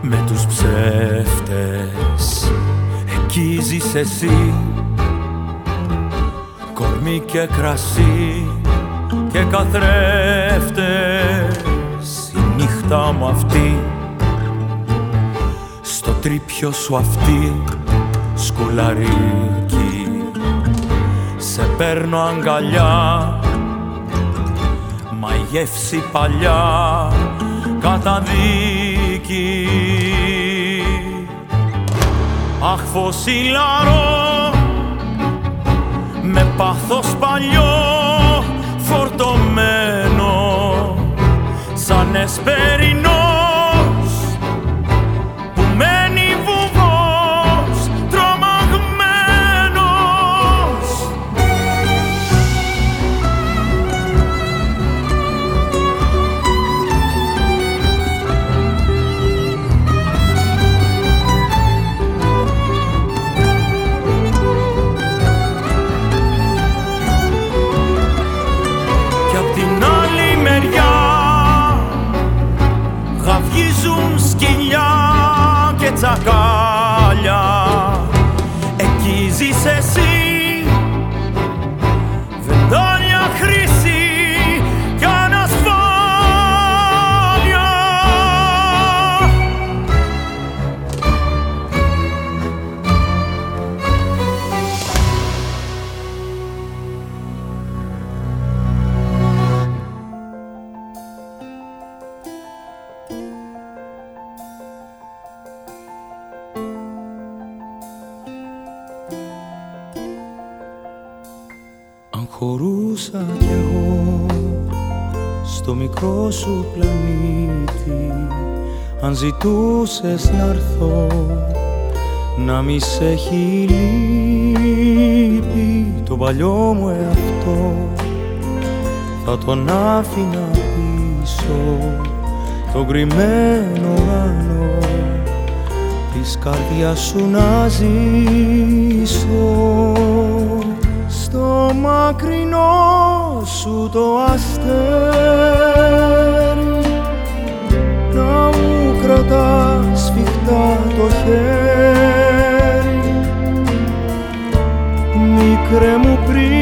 με τους ψεύτες. Εκεί ζεις εσύ κορμί και κρασί και καθρέφτες. Η νύχτα μου αυτή στο τρίπιο σου αυτή σκουλαρίκι. Σε παίρνω αγκαλιά μα η γεύση παλιά καταδίκη. Αχ φωσιλαρό με πάθος παλιό φορτωμένο σαν εσπερινός χωρούσα κι εγώ στο μικρό σου πλανήτη. Αν ζητούσες να έρθω να μη σε έχει το παλιό μου εαυτό. Θα τον άφηνα πίσω τον κρυμμένο άνω της καρδιάς σου να ζήσω μακρινός σου το αστέρι. Να μου κρατάς σφιχτά το χέρι. Μικρέ μου πρίγκιπα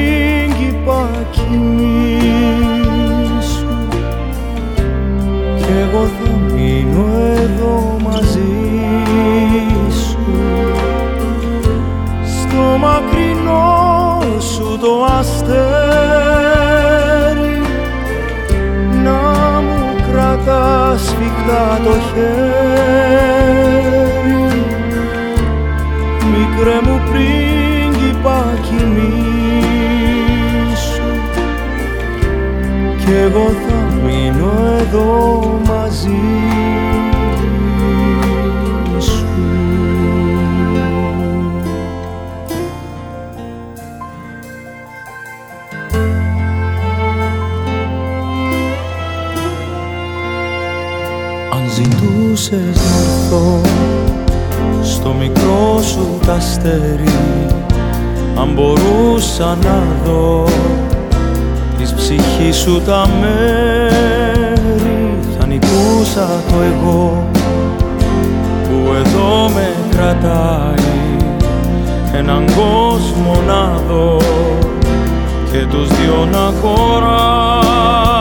το χέρι. Μικρέ μου πρίγκιπα κοιμήσου. Κι εγώ θα μείνω εδώ μικρό σου τ' αστέρι αν μπορούσα να δω της ψυχής σου τα μέρη θα νικούσα το εγώ που εδώ με κρατάει. Έναν κόσμο να δω και τους δυο να χωράει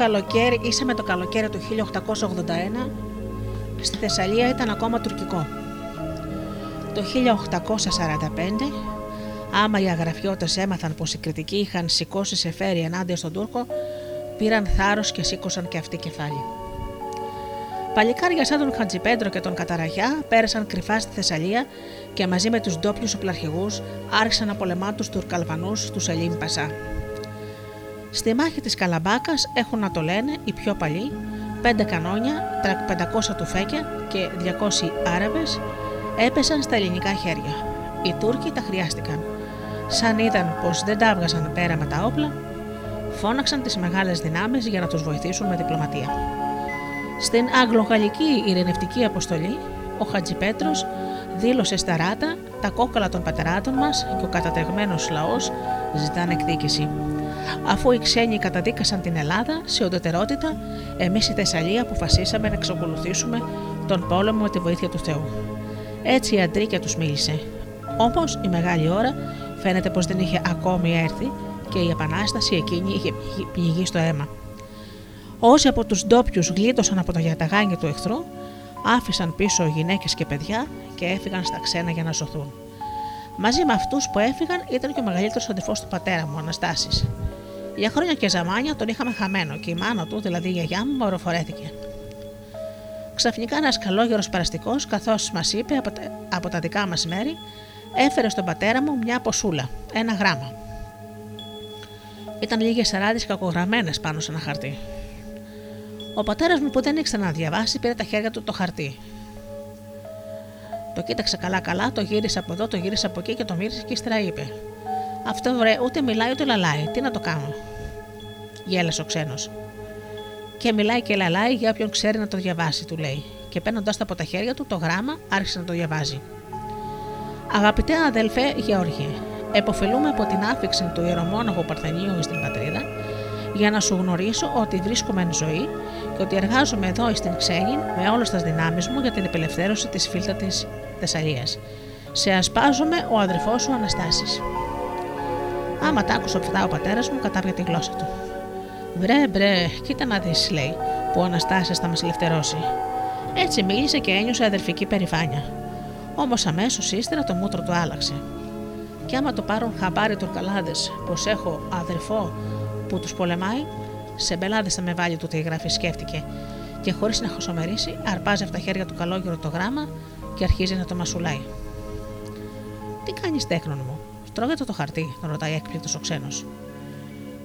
καλοκαίρι, ίσα με το καλοκαίρι του 1881 στη Θεσσαλία ήταν ακόμα τουρκικό. Το 1845, άμα οι αγραφιώτες έμαθαν πως οι κριτικοί είχαν σηκώσει σε φέρει ενάντια στον Τούρκο, πήραν θάρρος και σήκωσαν και αυτοί κεφάλι. Παλικάρια σαν τον Χατζιπέντρο και τον Καταραγιά πέρασαν κρυφά στη Θεσσαλία και μαζί με τους ντόπιους οπλαρχηγούς άρχισαν να πολεμά τους Τουρκαλβανού τους Ελίμ Πασά. Στη μάχη της Καλαμπάκας έχουν να το λένε οι πιο παλιοί, πέντε κανόνια, 500 τουφέκια και 200 Άραβες έπεσαν στα ελληνικά χέρια. Οι Τούρκοι τα χρειάστηκαν. Σαν είδαν πως δεν τα έβγαζαν πέρα με τα όπλα, φώναξαν τις μεγάλες δυνάμεις για να τους βοηθήσουν με διπλωματία. Στην Αγγλογαλλική ειρηνευτική αποστολή, ο Χατζιπέτρο δήλωσε στα ράτα τα κόκκαλα των πατεράτων μας και ο κατατεγμένος λαός ζητάνε εκδίκηση. Αφού οι ξένοι καταδίκασαν την Ελλάδα σε οντοτερότητα, εμείς η Θεσσαλία αποφασίσαμε να εξακολουθήσουμε τον πόλεμο με τη βοήθεια του Θεού. Έτσι η αντρίκια τους μίλησε. Όμως η μεγάλη ώρα φαίνεται πως δεν είχε ακόμη έρθει και η επανάσταση εκείνη είχε πληγεί στο αίμα. Όσοι από τους ντόπιους γλίτωσαν από τα γιαταγάνια του εχθρού, άφησαν πίσω γυναίκες και παιδιά και έφυγαν στα ξένα για να σωθούν. Μαζί με αυτούς που έφυγαν ήταν και ο μεγαλύτερος αδερφό του πατέρα μου, Αναστάσης. Για χρόνια και ζαμάνια τον είχαμε χαμένο και η μάνα του, δηλαδή η γιαγιά μου, μοροφορέθηκε. Ξαφνικά ένας καλόγερος παραστικό, καθώς μας είπε από τα, από τα δικά μας μέρη, έφερε στον πατέρα μου μια ποσούλα, ένα γράμμα. Ήταν λίγες αράδε κακογραμμένες πάνω σε ένα χαρτί. Ο πατέρας μου που δεν ήξερε να διαβάσει πήρε τα χέρια του το χαρτί. Το κοίταξε καλά-καλά, το γύρισε από εδώ, το γύρισε από εκεί και το μύρισε και ύστερα είπε: Αυτό βρε, ούτε μιλάει ούτε λαλάει. Τι να το κάνω; Γέλασε ο ξένος. Και μιλάει και λαλάει για όποιον ξέρει να το διαβάσει, του λέει. Και παίρνοντας το από τα χέρια του το γράμμα, άρχισε να το διαβάζει. Αγαπητέ αδελφέ Γεώργιε, εποφελούμε από την άφηξη του ιερομόναχου Παρθενίου στην πατρίδα για να σου γνωρίσω ότι βρίσκομαι εν ζωή και ότι εργάζομαι εδώ στην Ξένη με όλες τις δυνάμεις μου για την απελευθέρωση της φίλτα της Θεσσαλίας. Σε ασπάζομαι ο αδερφός σου Αναστάσης. Άμα τα άκουσε αυτά ο πατέρας μου, κατάβγε τη γλώσσα του. Βρε, μπρε, κοίτα να δεις, λέει, που ο Αναστάση θα μας ελευθερώσει. Έτσι μίλησε και ένιωσε αδερφική περηφάνεια. Όμως αμέσως ύστερα το μούτρο του άλλαξε. Και άμα το πάρουν χαμπάρι τουρκαλάδε πω έχω αδερφό που τους πολεμάει, σε μπελάδες θα με βάλει του γράφει, σκέφτηκε. Και χωρίς να χωσομερίσει, αρπάζει από τα χέρια του καλόγερο το γράμμα και αρχίζει να το μασουλάει. Τι κάνεις, τέχνον μου, τρώγεται το χαρτί, τον ρωτάει έκπληκτος ο ξένος.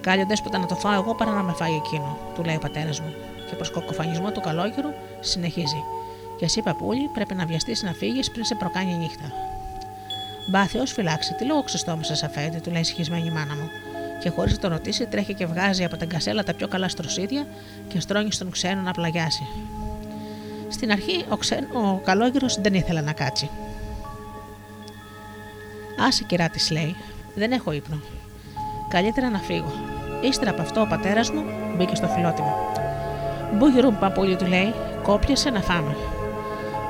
Κάλιο δέσποτα να το φάω εγώ παρά να με φάει εκείνο, του λέει ο πατέρας μου, και προς κοκοφανισμό του καλόγερου συνεχίζει. Και εσύ, παππούλη, πρέπει να βιαστείς να φύγεις πριν σε προκάνει η νύχτα. Μπάθιο, φυλάξει, τι λόγο ξεστόμησε, αφέντη, του λέει συγχυσμένη η μάνα μου και χωρίς να το ρωτήσει τρέχει και βγάζει από την κασέλα τα πιο καλά στροσίδια και στρώνει στον ξένο να πλαγιάσει. Στην αρχή ο, ξεν, ο καλόγυρος δεν ήθελε να κάτσει. Άσε κυρά της λέει, δεν έχω ύπνο. Καλύτερα να φύγω. Ύστερα από αυτό ο πατέρας μου μπήκε στο φιλότιμο. Μπούγυρου παππούλη του λέει, κόπιασε να φάμε.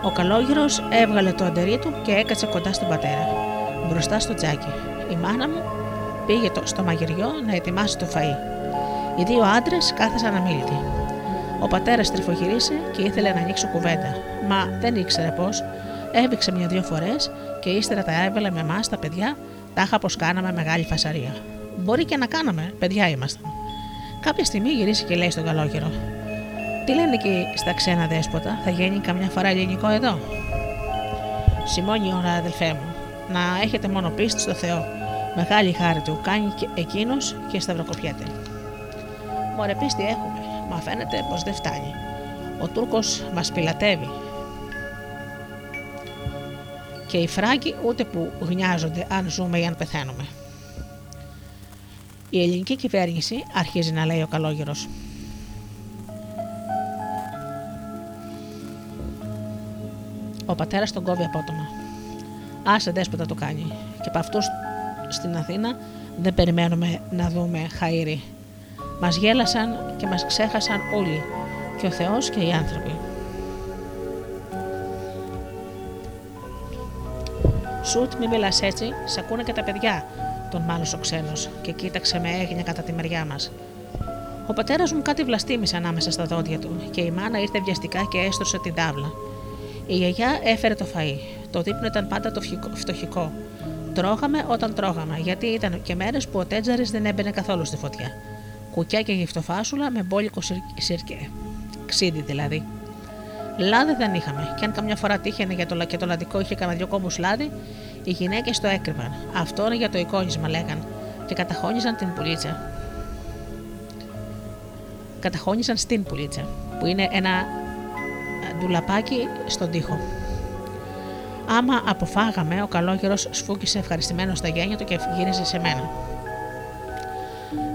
Ο καλόγυρος έβγαλε το αντερί του και έκατσε κοντά στον πατέρα, μπροστά στο τζάκι. Η μάνα μου πήγε στο μαγειριό να ετοιμάσει το φαΐ. Οι δύο άντρες κάθεσαν αμήλυτοι. Ο πατέρας τριφογυρίσε και ήθελε να ανοίξει κουβέντα, μα δεν ήξερε πώς. Έβηξε μια-δύο φορές και ύστερα τα έβαλε με εμάς τα παιδιά, τάχα πω κάναμε μεγάλη φασαρία. Μπορεί και να κάναμε, παιδιά ήμασταν. Κάποια στιγμή γυρίσει και λέει στον καλόγερο: Τι λένε εκεί στα ξένα δέσποτα, θα γίνει καμιά φορά ελληνικό εδώ; Σημώνει ώρα, αδελφέ μου, να έχετε μόνο πίστη στο Θεό. Μεγάλη χάρη του κάνει και εκείνος και σταυροκοπιέται. Μωρέ πίστη έχουμε, μα φαίνεται πως δεν φτάνει. Ο Τούρκος μας πιλατεύει. Και οι φράγκοι ούτε που γνιάζονται αν ζούμε ή αν πεθαίνουμε. Η ελληνική κυβέρνηση αρχίζει να λέει ο καλόγερος. Ο πατέρας τον κόβει απότομα. Άσε δέσποτα το κάνει. Και από αυτούς στην Αθήνα δεν περιμένουμε να δούμε χαΐρι. Μας γέλασαν και μας ξέχασαν όλοι, και ο Θεός και οι άνθρωποι. Σουτ, μη μιλάς έτσι, σ' ακούνε και τα παιδιά, τον μάλωσε ο ξένος και κοίταξε με έγνοια κατά τη μεριά μας. Ο πατέρας μου κάτι βλαστήμησε ανάμεσα στα δόντια του και η μάνα ήρθε βιαστικά και έστρωσε την τάβλα. Η γιαγιά έφερε το φαΐ. Το δείπνο ήταν πάντα το φτωχικό. Τρώγαμε όταν τρώγαμε, γιατί ήταν και μέρες που ο τέτζαρης δεν έμπαινε καθόλου στη φωτιά. Κουκιά και γυφτοφάσουλα με μπόλικο σιρκέ. Ξίδι δηλαδή. Λάδι δεν είχαμε, και αν καμιά φορά τύχαινε για το, και το λαδικό είχε κανένα δυο κόμπους λάδι, οι γυναίκες το έκρυβαν. Αυτό είναι για το εικόνισμα, λέγαν, και καταχώνιζαν την πουλίτσα. Καταχώνιζαν στην πουλίτσα, που είναι ένα ντουλαπάκι στον τοίχο. Άμα αποφάγαμε, ο καλόγερος σφούκησε ευχαριστημένος στα γένια του και γύριζε σε μένα.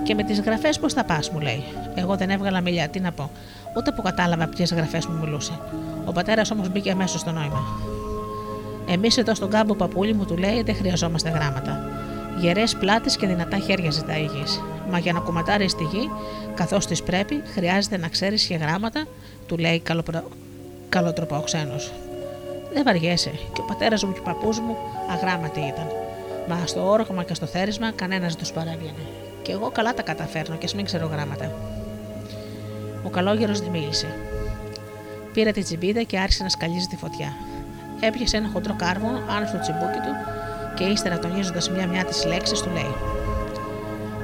Και με τις γραφές πώς θα πας, μου λέει. Εγώ δεν έβγαλα μιλιά, τι να πω. Ούτε που κατάλαβα ποιες γραφές μου μιλούσε. Ο πατέρας όμως μπήκε αμέσως στο νόημα. Εμείς εδώ στον κάμπο παππούλη μου του λέει δεν χρειαζόμαστε γράμματα. Γερές πλάτες και δυνατά χέρια ζητάει γης. Μα για να κουματάρεις τη γη, καθώς της πρέπει, χρειάζεται να ξέρεις και γράμματα, του λέει καλοπρο... καλοτροπό ο ξένο. Δεν βαριέσαι, και ο πατέρας μου και ο παππούς μου αγράμματοι ήταν. Μα στο όρογμα και στο θέρισμα κανένας δεν τους παρέβγαινε. Και εγώ καλά τα καταφέρνω και ας μην ξέρω γράμματα. Ο καλόγερος δεν μίλησε. Πήρε τη τσιμπίδα και άρχισε να σκαλίζει τη φωτιά. Έπιασε ένα χοντρό κάρβο άνω στο τσιμπούκι του και ύστερα τονίζοντας μια-μια τις λέξεις του λέει: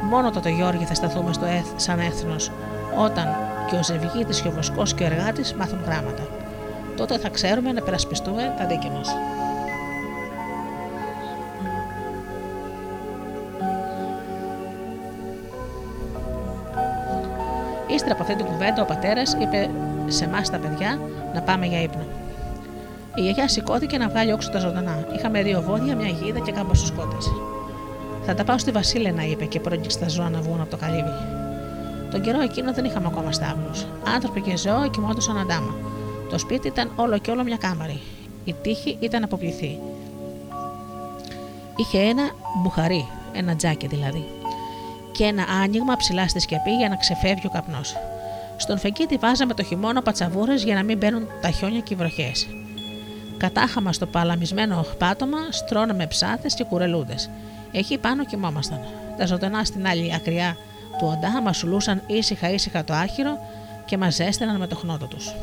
Μόνο τότε Γιώργη θα σταθούμε στο έθ, σαν έθνος, όταν και ο Ζευγίτη και ο Βοσκός και ο Εργάτης μάθουν γράμματα. Τότε θα ξέρουμε να περασπιστούμε τα δίκαια μας. Ύστερα από αυτή την κουβέντα, ο πατέρας είπε σε εμάς τα παιδιά να πάμε για ύπνο. Η γιαγιά σηκώθηκε να βγάλει όξω τα ζωντανά. Είχαμε δύο βόδια, μια γίδα και κάμπος στου κότε. Θα τα πάω στη Βασίλενα, είπε και πρόγγιξε τα ζώα να βγουν από το καλύβι. Τον καιρό εκείνο δεν είχαμε ακόμα στάβλου. Άνθρωποι και ζώα κοιμόντουσαν αντάμα. Το σπίτι ήταν όλο και όλο μια κάμαρη. Η τύχη ήταν αποπληθή. Είχε ένα μπουχαρί, ένα τζάκι δηλαδή και ένα άνοιγμα ψηλά στη σκεπή για να ξεφεύγει ο καπνός. Στον φεγγίτι βάζαμε το χειμώνα πατσαβούρες για να μην μπαίνουν τα χιόνια και οι βροχές. Κατάχαμα στο παλαμισμένο πάτωμα στρώναμε ψάθε και κουρελούδες. Εκεί πάνω κοιμόμασταν. Τα ζωντανά στην άλλη ακριά του οντά μα σουλούσαν ήσυχα ήσυχα το άχυρο και μα ζέστηναν με το χνότο τους.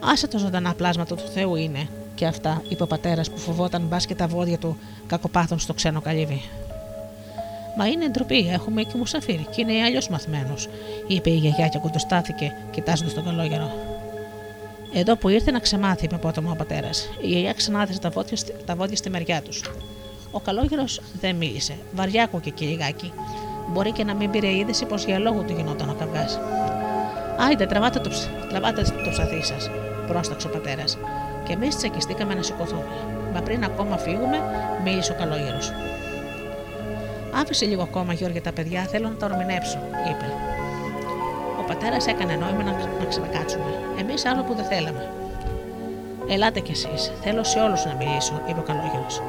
Άσε το ζωντανά πλάσματα του Θεού είναι και αυτά, είπε ο πατέρας που φοβόταν μπας και τα βόδια του κακοπάθων στο ξένο καλύβι. Μα είναι ντροπή, έχουμε και μουσαφίρι και είναι αλλιώς μαθμένο, είπε η γιαγιά και κοντοστάθηκε, κοιτάζοντας τον καλόγερο. Εδώ που ήρθε να ξεμάθει, είπε απότομα ο πατέρας. Η γιαγιά ξανάθεσε τα βόδια, τα βόδια στη μεριά τους. Ο καλόγερος δεν μίλησε. Βαριά και λιγάκι. Μπορεί και να μην πήρε είδηση πως για λόγο του γινόταν ο καυγάς. Άιντε, τραβάτε το, τραβάτε το ψαθί σας, πρόσταξε ο πατέρας. Και εμείς τσακιστήκαμε να σηκωθούμε. Μα πριν ακόμα φύγουμε, μίλησε ο καλόγερος. Άφησε λίγο ακόμα, Γιώργη, τα παιδιά, θέλω να τα ορμηνέψω, είπε. Ο πατέρας έκανε νόημα να, να ξανακάτσουμε. Εμείς άλλο που δεν θέλαμε. Ελάτε κι εσείς, θέλω σε όλους να μιλήσω, είπε ο καλόγερος.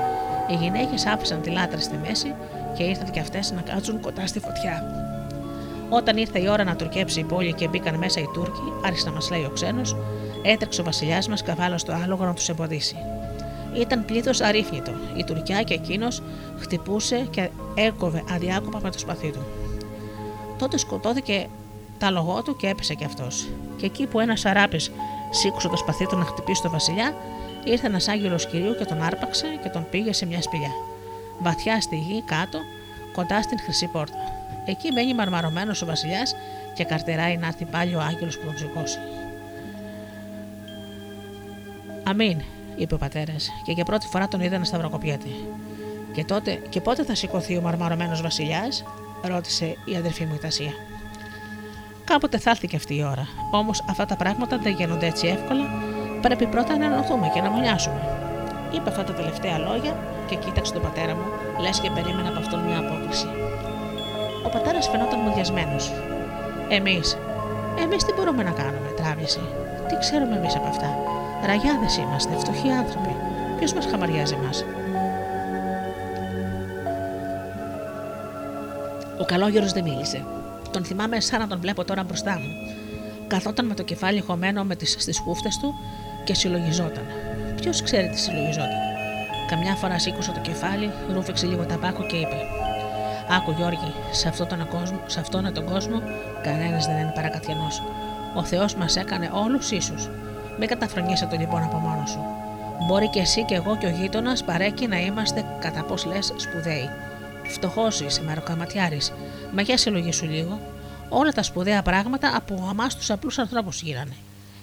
Οι γυναίκες άφησαν τη λάτρα στη μέση και ήρθαν κι αυτές να κάτσουν κοντά στη φωτιά. Όταν ήρθε η ώρα να τουρκέψει η πόλη και μπήκαν μέσα οι Τούρκοι, άρχισε να μας λέει ο ξένος, έτρεξε ο βασιλιάς μας καβάλο στο άλογο να τους εμποδίσει. Ήταν πλήθος αρρύθμιτο. Η Τουρκιά και εκείνος χτυπούσε και έκοβε αδιάκοπα με το σπαθί του. Τότε σκοτώθηκε τα λογό του και έπεσε κι αυτός. Και εκεί που ένας αράπης σήκωσε το σπαθί του να χτυπήσει τον Βασιλιά, ήρθε ένας άγγελος κυρίου και τον άρπαξε και τον πήγε σε μια σπηλιά. Βαθιά στη γη κάτω, κοντά στην χρυσή πόρτα. Εκεί μένει μαρμαρωμένος ο Βασιλιάς και καρτεράει να έρθει πάλι ο άγγελος που τον σηκώσει. Αμήν, είπε ο πατέρας, και για πρώτη φορά τον είδα να σταυροκοπιέται. Και, τότε, και πότε θα σηκωθεί ο μαρμαρωμένος Βασιλιάς, ρώτησε η αδερφή μου η Τασία. Κάποτε θα έρθει και αυτή η ώρα. Όμως αυτά τα πράγματα δεν γίνονται έτσι εύκολα. Πρέπει πρώτα να ενωθούμε και να μονιάσουμε. Είπε αυτά τα τελευταία λόγια και κοίταξε τον πατέρα μου, λες και περίμενα από αυτόν μια απόκριση. Ο πατέρας φαινόταν μουδιασμένος. Εμείς, εμείς τι μπορούμε να κάνουμε, τράβησε. Τι ξέρουμε εμείς από αυτά; Ραγιάδες είμαστε, φτωχοί άνθρωποι. Ποιος μας χαμαριάζει εμά. Ο καλόγερος δεν μίλησε. Τον θυμάμαι σαν να τον βλέπω τώρα μπροστά μου. Καθόταν με το κεφάλι χωμένο με τις, στις χούφτες του και συλλογιζόταν. Ποιος ξέρει τι συλλογιζόταν; Καμιά φορά σήκωσε το κεφάλι, ρούφεξε λίγο ταμπάκο και είπε: Άκου Γιώργη, σε, αυτό τον κόσμο, σε αυτόν τον κόσμο κανένας δεν είναι παρακαθιανός. Ο Θεός μας έκανε όλους ίσους. Μην καταφρονίσαι το λοιπόν από μόνος σου. Μπορεί και εσύ και εγώ και ο γείτονας παρέκει να είμαστε κατά πώς λες σπουδαίοι. Φτωχός είσαι, μεροκαματιάρη. Μα για συλλογή σου λίγο. Όλα τα σπουδαία πράγματα από εμά τους απλούς ανθρώπους γίνανε.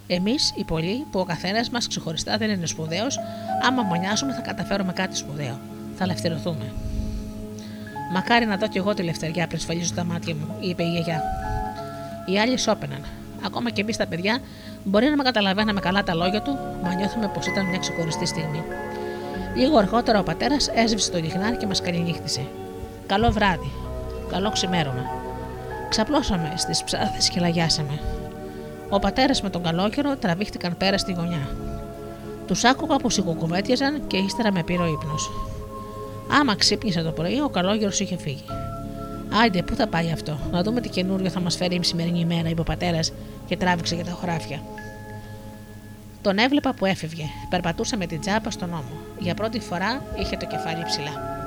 Εμείς, οι πολλοί, που ο καθένας μας ξεχωριστά δεν είναι σπουδαίος, άμα μονιάζουμε θα καταφέρουμε κάτι σπουδαίο. Θα ελευθερωθούμε. Μακάρι να δω κι εγώ τη λευτεριά πριν σφαλίζω τα μάτια μου, είπε η γιαγιά. Οι άλλοι σώπαιναν. Ακόμα και εμείς τα παιδιά μπορεί να με καταλαβαίναμε καλά τα λόγια του, μα νιώθουμε πως ήταν μια ξεχωριστή στιγμή. Λίγο αργότερα ο πατέρας έσβησε το λιχνάρι και μας καληνύχτησε. Καλό βράδυ. Καλό ξημέρωμα. Ξαπλώσαμε στις ψάθες και λαγιάσαμε. Ο πατέρας με τον καλόκαιρο τραβήχτηκαν πέρα στη γωνιά. Τους άκουγα που σιγοκουβέτιαζαν και ύστερα με πήρε ο ύπνος. Άμα ξύπνησε το πρωί, ο καλόγερος είχε φύγει. Άιντε, πού θα πάει αυτό, να δούμε τι καινούριο θα μας φέρει η σημερινή ημέρα, είπε ο πατέρας και τράβηξε για τα χωράφια. Τον έβλεπα που έφευγε. Περπατούσε με την τσάπα στον ώμο. Για πρώτη φορά είχε το κεφάλι ψηλά.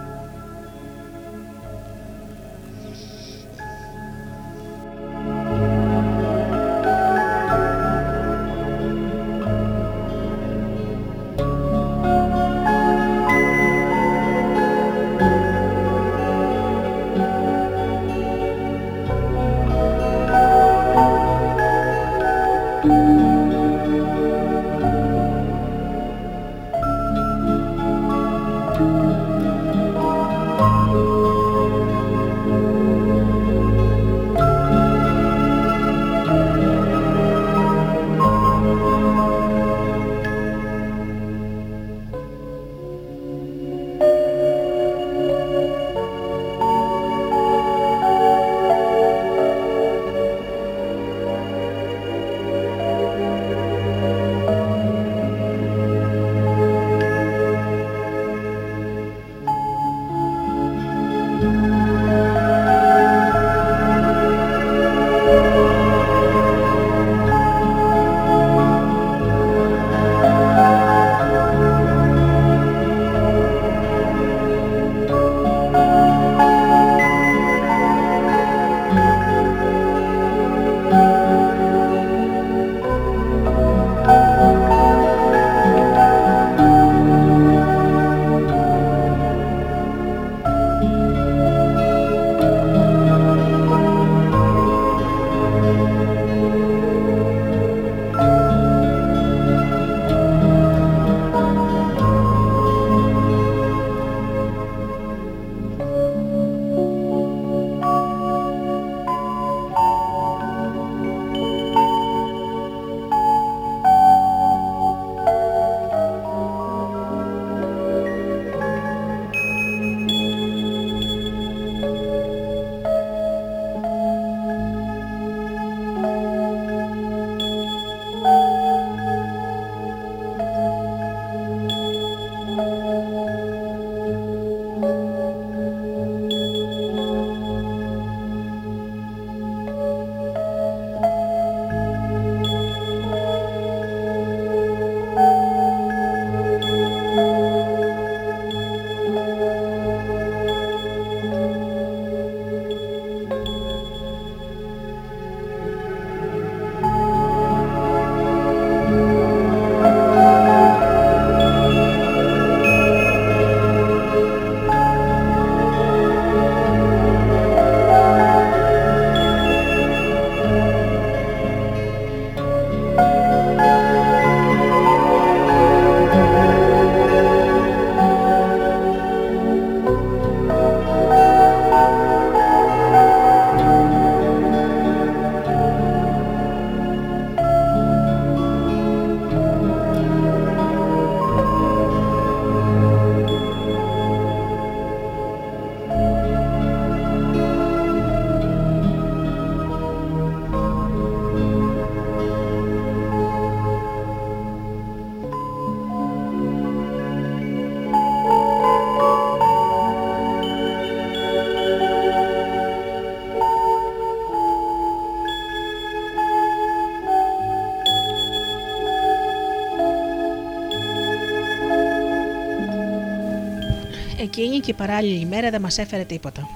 Εκείνη και η παράλληλη ημέρα δεν μας έφερε τίποτα.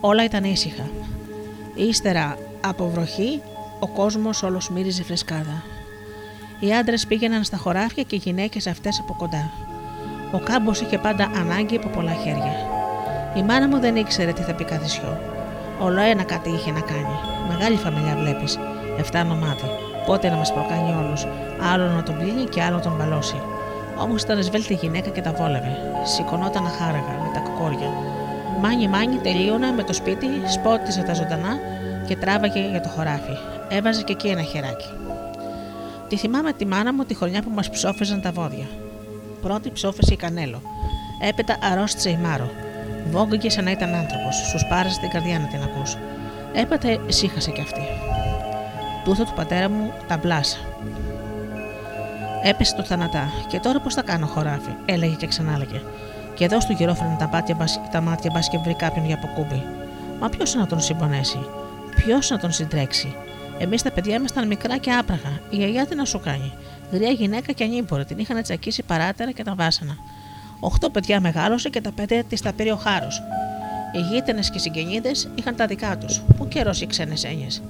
Όλα ήταν ήσυχα. Ύστερα από βροχή, ο κόσμος όλος μύριζε φρεσκάδα. Οι άντρες πήγαιναν στα χωράφια και οι γυναίκες αυτές από κοντά. Ο κάμπος είχε πάντα ανάγκη από πολλά χέρια. Η μάνα μου δεν ήξερε τι θα πει καθισιό. Όλο ένα κάτι είχε να κάνει. Μεγάλη φαμιλιά βλέπεις. Εφτά μάτι. Πότε να μας προκάνει όλους. Άλλο να τον πλύνει και άλλο να τον μπαλώσει. Όμως ήταν σβέλτη γυναίκα και τα βόλευε. Σηκωνόταν αχάραγα με τα κοκόρια. Μάνι μάνι τελείωνα με το σπίτι, σπότιζε τα ζωντανά και τράβαγε για το χωράφι. Έβαζε και εκεί ένα χεράκι. Τη θυμάμαι τη μάνα μου τη χρονιά που μας ψόφιζαν τα βόδια. Πρώτη ψόφισε η Κανέλο. Έπειτα αρρώστησε η Μάρο. Βόγγαγε σαν να ήταν άνθρωπος. Σου σπάρασε την καρδιά να την ακούς. Έπειτα ησύχασε κι αυτή. Τούτο του πατέρα μου τα μπλάσα. Έπεσε το θανατά. Και τώρα πώς θα κάνω χωράφι, έλεγε και ξανάλεγε. Και εδώ του γυρόφρενε τα, πάτια, τα μάτια μπας και βρει κάποιον για αποκούμπι. Μα ποιος να τον συμπονέσει, ποιος να τον συντρέξει; Εμείς τα παιδιά ήμασταν μικρά και άπραγα. Η γιαγιά τι να σου κάνει; Γριά γυναίκα και ανήμπορη, την είχαν τσακίσει παράτερα και τα βάσανα. Οχτώ παιδιά μεγάλωσε και τα πέντε της τα πήρε ο χάρος. Οι γείτονε και οι συγγενείδε είχαν τα δικά τους. Πού καιρός οι ξένες έννοιες;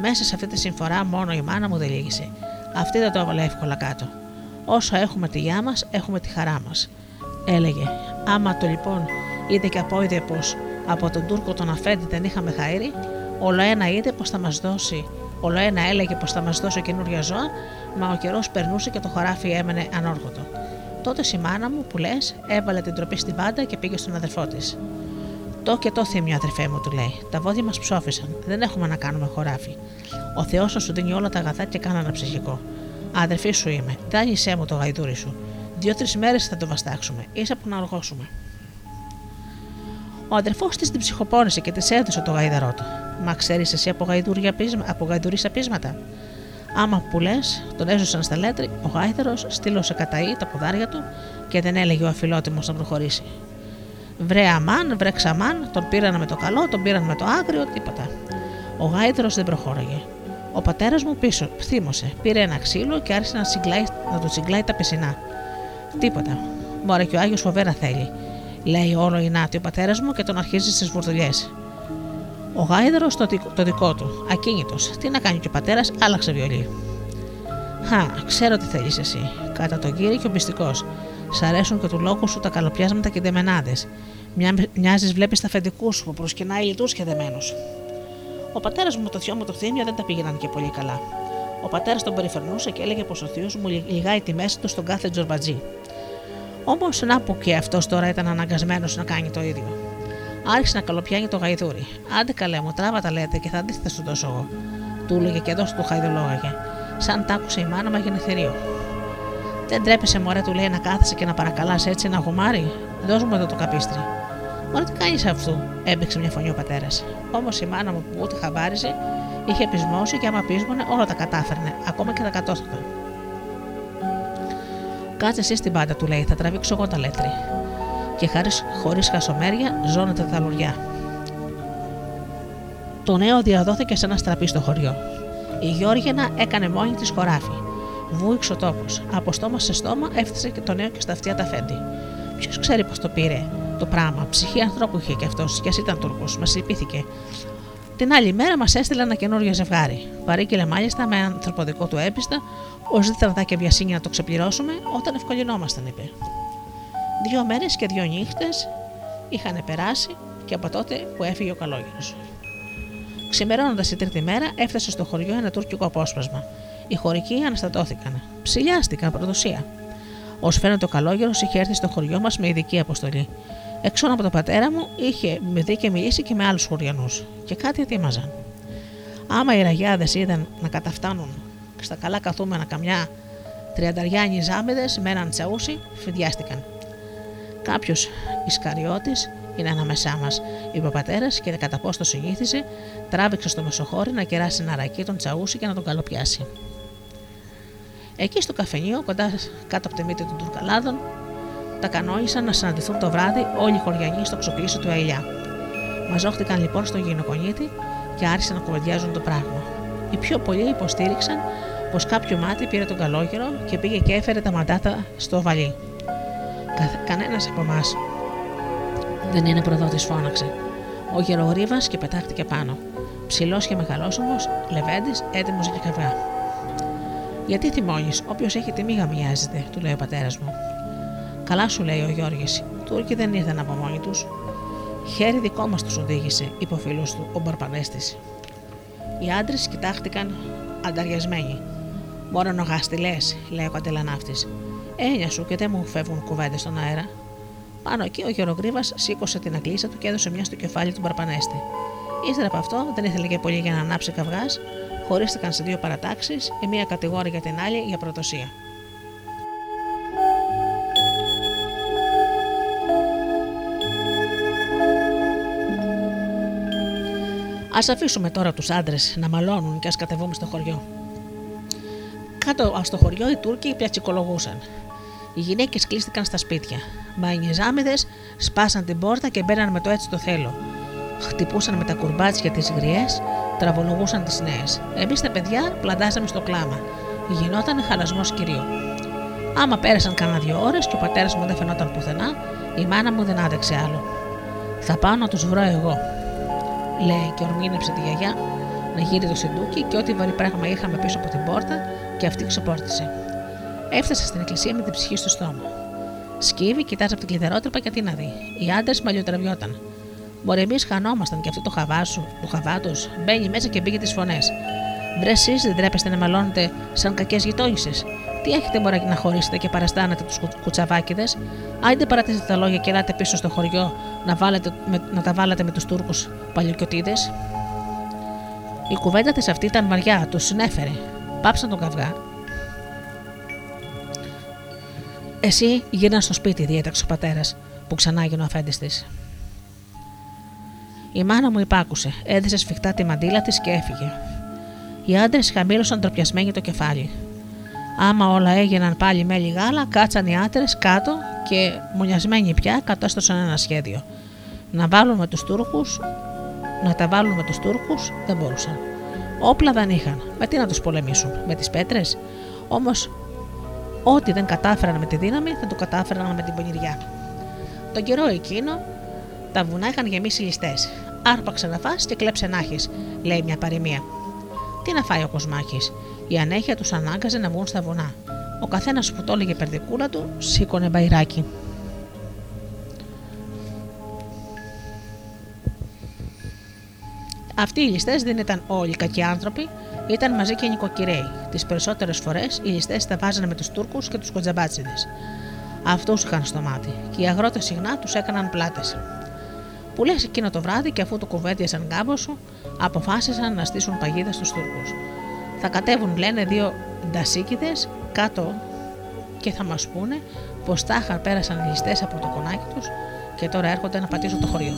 Μέσα σε αυτή τη συμφορά μόνο η μάνα μου δεν λύγησε. Αυτή δεν το έβαλε εύκολα κάτω. Όσο έχουμε τη γιά μας, έχουμε τη χαρά μας. Έλεγε, άμα το λοιπόν είδε και απόειδε πως από τον Τούρκο τον Αφέντη δεν είχαμε χαίρι, όλο ένα είδε πως θα μας δώσει, όλο ένα έλεγε πως θα μας δώσει καινούργια ζώα, μα ο καιρός περνούσε και το χωράφι έμενε ανόργοτο. Τότε η μάνα μου που λες, έβαλε την τροπή στην πάντα και πήγε στον αδερφό της. Το και το θύμιο, αδερφέ μου, του λέει. Τα βόδια μας ψόφισαν. Δεν έχουμε να κάνουμε χωράφι. Ο Θεός θα σου δίνει όλα τα αγαθά και κάνα ένα ψυχικό. Αδερφή σου είμαι. Δάνεισέ μου το γαϊδούρι σου. Δύο-τρει μέρες θα το βαστάξουμε. σα που να οργώσουμε. Ο αδερφός της την ψυχοπόνησε και της έδωσε το γαϊδαρό του. Μα ξέρεις εσύ από, από γαϊδουρίσια πείσματα; Άμα που λες, τον έζωσαν στα λέτρη, ο γάιδαρο στείλωσε καταή τα ποδάρια του και δεν έλεγε ο αφιλότιμος να προχωρήσει. Βρε αμάν, βρε ξαμάν, τον πήραν με το καλό, τον πήραν με το άγριο, τίποτα. Ο γάιδαρο δεν προχώραγε. Ο πατέρας μου πίσω θύμωσε, πήρε ένα ξύλο και άρχισε να, συγκλάει, να του τσιγκλάει τα πισινά. Τίποτα. Μωρέ και ο Άγιος φοβέρα θέλει. Λέει όλο η νάτη ο πατέρας μου και τον αρχίζει στις βουρδουλιές. Ο γάιδαρο το, το δικό του, ακίνητος. Τι να κάνει και ο πατέρας, άλλαξε βιολί. Χα, ξέρω τι θέλεις εσύ. Κατά τον κύριο και ο μυστικός. Σ' αρέσουν και του λόγου σου τα καλοπιάσματα και δεμενάδες. Μοιάζεις, βλέπεις τα φεντικού σου που προσκυνάει λιτούς και δεμένου. Ο πατέρας μου με το θειό μου το θύμιο δεν τα πήγαιναν και πολύ καλά. Ο πατέρας τον περιφερνούσε και έλεγε πως ο θείος μου λιγάει τη μέση του στον κάθε τζορμπατζή. Όμως να που και αυτός τώρα ήταν αναγκασμένος να κάνει το ίδιο. Άρχισε να καλοπιάνει το γαϊδούρι. Άντε καλέ μου, τράβα τα λέτε και θα δείτε θα σου δώσω εγώ. Του έλεγε και εδώ του χαϊδολόγαγε. Σαν τ' άκουσε η μάνα, μα έγινε θηρίο. Δεν τρέπεσαι, μωρέ, του λέει να κάθεσαι και να παρακαλάς έτσι ένα γουμάρι. Δώσ' μου εδώ το καπίστρι. Μωρέ, τι κάνεις αυτού, έμπηξε μια φωνή ο πατέρας. Όμως η μάνα μου που ούτε χαμπάριζε είχε πεισμώσει και άμα πείσμονε όλα τα κατάφερνε, ακόμα και τα κατώστατα. Κάτσε εσύ στην πάντα, του λέει, θα τραβήξω εγώ τα λέτρη. Και χωρίς χασομέρια ζώνεται τα λουριά. Το νέο διαδόθηκε σε ένα στραπή στο χωριό. Η Γιώργινα έκανε μόνη της χωράφι. Βούηξε ο τόπο. Από στόμα σε στόμα έφτασε και το νέο και στα αυτιά τα φέντη. Ποιος ξέρει πώς το πήρε το πράγμα. Ψυχή ανθρώπου είχε κι αυτός, κι ας ήταν Τούρκος. Μας λυπήθηκε. Την άλλη μέρα μας έστειλε ένα καινούριο ζευγάρι. Παρήκειλε μάλιστα με ανθρωποδικό του έπιστα, ως δίτρατα και βιασύνη να το ξεπληρώσουμε, όταν ευκολυνόμασταν, είπε. Δύο μέρες και δύο νύχτες είχαν περάσει και από τότε που έφυγε ο καλόγερος. Ξημερώνοντας η τρίτη μέρα, έφτασε στο χωριό ένα τουρκικό απόσπασμα. Οι χωρικοί αναστατώθηκαν. Ψηλιάστηκαν προδοσία. Ω φαίνεται, ο καλόγερος είχε έρθει στο χωριό μας με ειδική αποστολή. Εξώ από τον πατέρα μου είχε με δει και μιλήσει και με άλλους χωριανούς. Και κάτι ετοίμαζαν. Άμα οι ραγιάδες είδαν να καταφτάνουν στα καλά καθούμενα καμιά τριανταριάνοι ζάμιδε με έναν τσαούσι, φιδιάστηκαν. Κάποιος Ισκαριώτης είναι ανάμεσά μας, είπε ο πατέρας και κατά πώ το συνήθιζε, τράβηξε στο μεσοχώρι να κεράσει ένα ρακί τον τσαούσι και να τον καλοπιάσει. Εκεί στο καφενείο, κοντά κάτω από τη μύτη των Τουρκαλάδων, τα κανόνισαν να συναντηθούν το βράδυ όλοι οι χωριανοί στο ξοπλίσιο του Αιλιά. Μαζόχτηκαν λοιπόν στον γυναικονίτη και άρχισαν να κουβεντιάζουν το πράγμα. Οι πιο πολλοί υποστήριξαν πως κάποιο μάτι πήρε τον καλόγερο και πήγε και έφερε τα μαντάτα στο βαλί. Κα, Κανένας από εμάς δεν είναι προδότης, φώναξε. Ο γερογρήβα και πετάχτηκε πάνω. Ψηλός και μεγαλόσωμος, λεβέντης, έτοιμος για καβγά. Γιατί θυμώνεις, όποιος έχει τιμή γαμιάζεται, του λέει ο πατέρας μου. Καλά σου λέει ο Γιώργης, Τούρκοι δεν ήρθαν από μόνοι τους. Χέρι δικό μας τους οδήγησε, είπε ο φίλος του, ο Μπαρπανέστης. Οι άντρες κοιτάχτηκαν ανταριασμένοι. Μόνο νογάστη λες, λέει ο καντελανάφτης. Έννοια σου και δεν μου φεύγουν κουβέντες στον αέρα. Πάνω εκεί ο Γερογρήβα σήκωσε την αγκλίσα του και έδωσε μια στο κεφάλι του Μπαρπανέστη. Ύστερα από αυτό δεν ήθελε και πολύ για να ανάψει καυγάς, χωρίστηκαν σε δύο παρατάξεις, η μία κατηγόρη για την άλλη για προδοσία. Α αφήσουμε τώρα τους άντρες να μαλώνουν και ας κατεβούμε στο χωριό. Κάτω στο χωριό οι Τούρκοι πιατσικολογούσαν. Οι γυναίκες κλείστηκαν στα σπίτια. Μα οι νιζάμιδες σπάσαν την πόρτα και μπαίναν με το έτσι το θέλω. Χτυπούσαν με τα κουρμπάτσια τις γριές, τραβολογούσαν τις νέες. Εμείς τα παιδιά πλαντάζαμε στο κλάμα. Γινόταν χαλασμός κυρίου. Άμα πέρασαν κανένα δύο ώρες και ο πατέρας μου δεν φαινόταν πουθενά, η μάνα μου δεν άδεξε άλλο. Θα πάω να τους βρω εγώ, λέει και ορμήνεψε τη γιαγιά να γύρει το σεντούκι και ό,τι βαρύ πράγμα είχαμε πίσω από την πόρτα και αυτή ξεπόρτισε. Έφτασε στην εκκλησία με την ψυχή στο στόμα. Σκύβει, κοιτάζει από την κλειδερότρυπα και τι να δει. Οι άντρες μαλλιοτραβιόταν. Μπορεί εμείς χανόμασταν και αυτό το χαβάσου, το χαβάτο, μπαίνει μέσα και μπήκε τις φωνές. Βρε εσείς δεν τρέπεστε να μαλώνετε σαν κακές γειτόνισε. Τι έχετε μπορεί να χωρίσετε και παραστάνετε τους κουτσαβάκιδε. Άιντε παρατήσετε τα λόγια και ελάτε πίσω στο χωριό να, βάλετε, να τα βάλετε με τους Τούρκους παλιοκιωτίδε. Η κουβέντα της αυτή ήταν βαριά, τους συνέφερε. Πάψαν τον καυγά. Εσύ γύρνα στο σπίτι, διέταξε ο πατέρας, που ξανά έγινε ο αφέντης της. Η μάνα μου υπάκουσε, έδεσε σφιχτά τη μαντήλα της και έφυγε. Οι άντρες χαμήλωσαν τροπιασμένοι το κεφάλι. Άμα όλα έγιναν πάλι μέλι γάλα, κάτσαν οι άντρες κάτω και μονιασμένοι πια κατάστασαν ένα σχέδιο. Να βάλουν με τους Τούρκους, να τα βάλουν με τους Τούρκους δεν μπορούσαν. Όπλα δεν είχαν. Με τι να τους πολεμήσουν, με τις πέτρες; Όμως ό,τι δεν κατάφεραν με τη δύναμη θα το κατάφεραν με την πονηριά. Τον καιρό εκείνο τα βουνά είχαν γεμίσει ληστές. Άρπαξε να φας και κλέψε να έχεις, λέει μια παροιμία. Τι να φάει ο Κοσμάκης; Η ανέχεια τους ανάγκαζε να βγουν στα βουνά. Ο καθένας που το έλεγε περδικούλα του σήκωνε μπαϊράκι. Αυτοί οι ληστές δεν ήταν όλοι κακοί άνθρωποι, ήταν μαζί και νοικοκυρέοι. Τις περισσότερες φορές οι ληστές τα βάζανε με τους Τούρκους και τους κοντζαμπάτσιδες. Αυτούς είχαν στο μάτι και οι αγρότες συχνά τους έκαναν πλάτες. Που λες εκείνο το βράδυ και αφού το κουβέντιασαν σου, αποφάσισαν να στήσουν παγίδα στους Τούρκου. Θα κατέβουν, λένε, δύο ντασίκιδες κάτω και θα μας πούνε πως τάχα πέρασαν οι ληστέ από το κονάκι τους και τώρα έρχονται να πατήσουν το χωριό.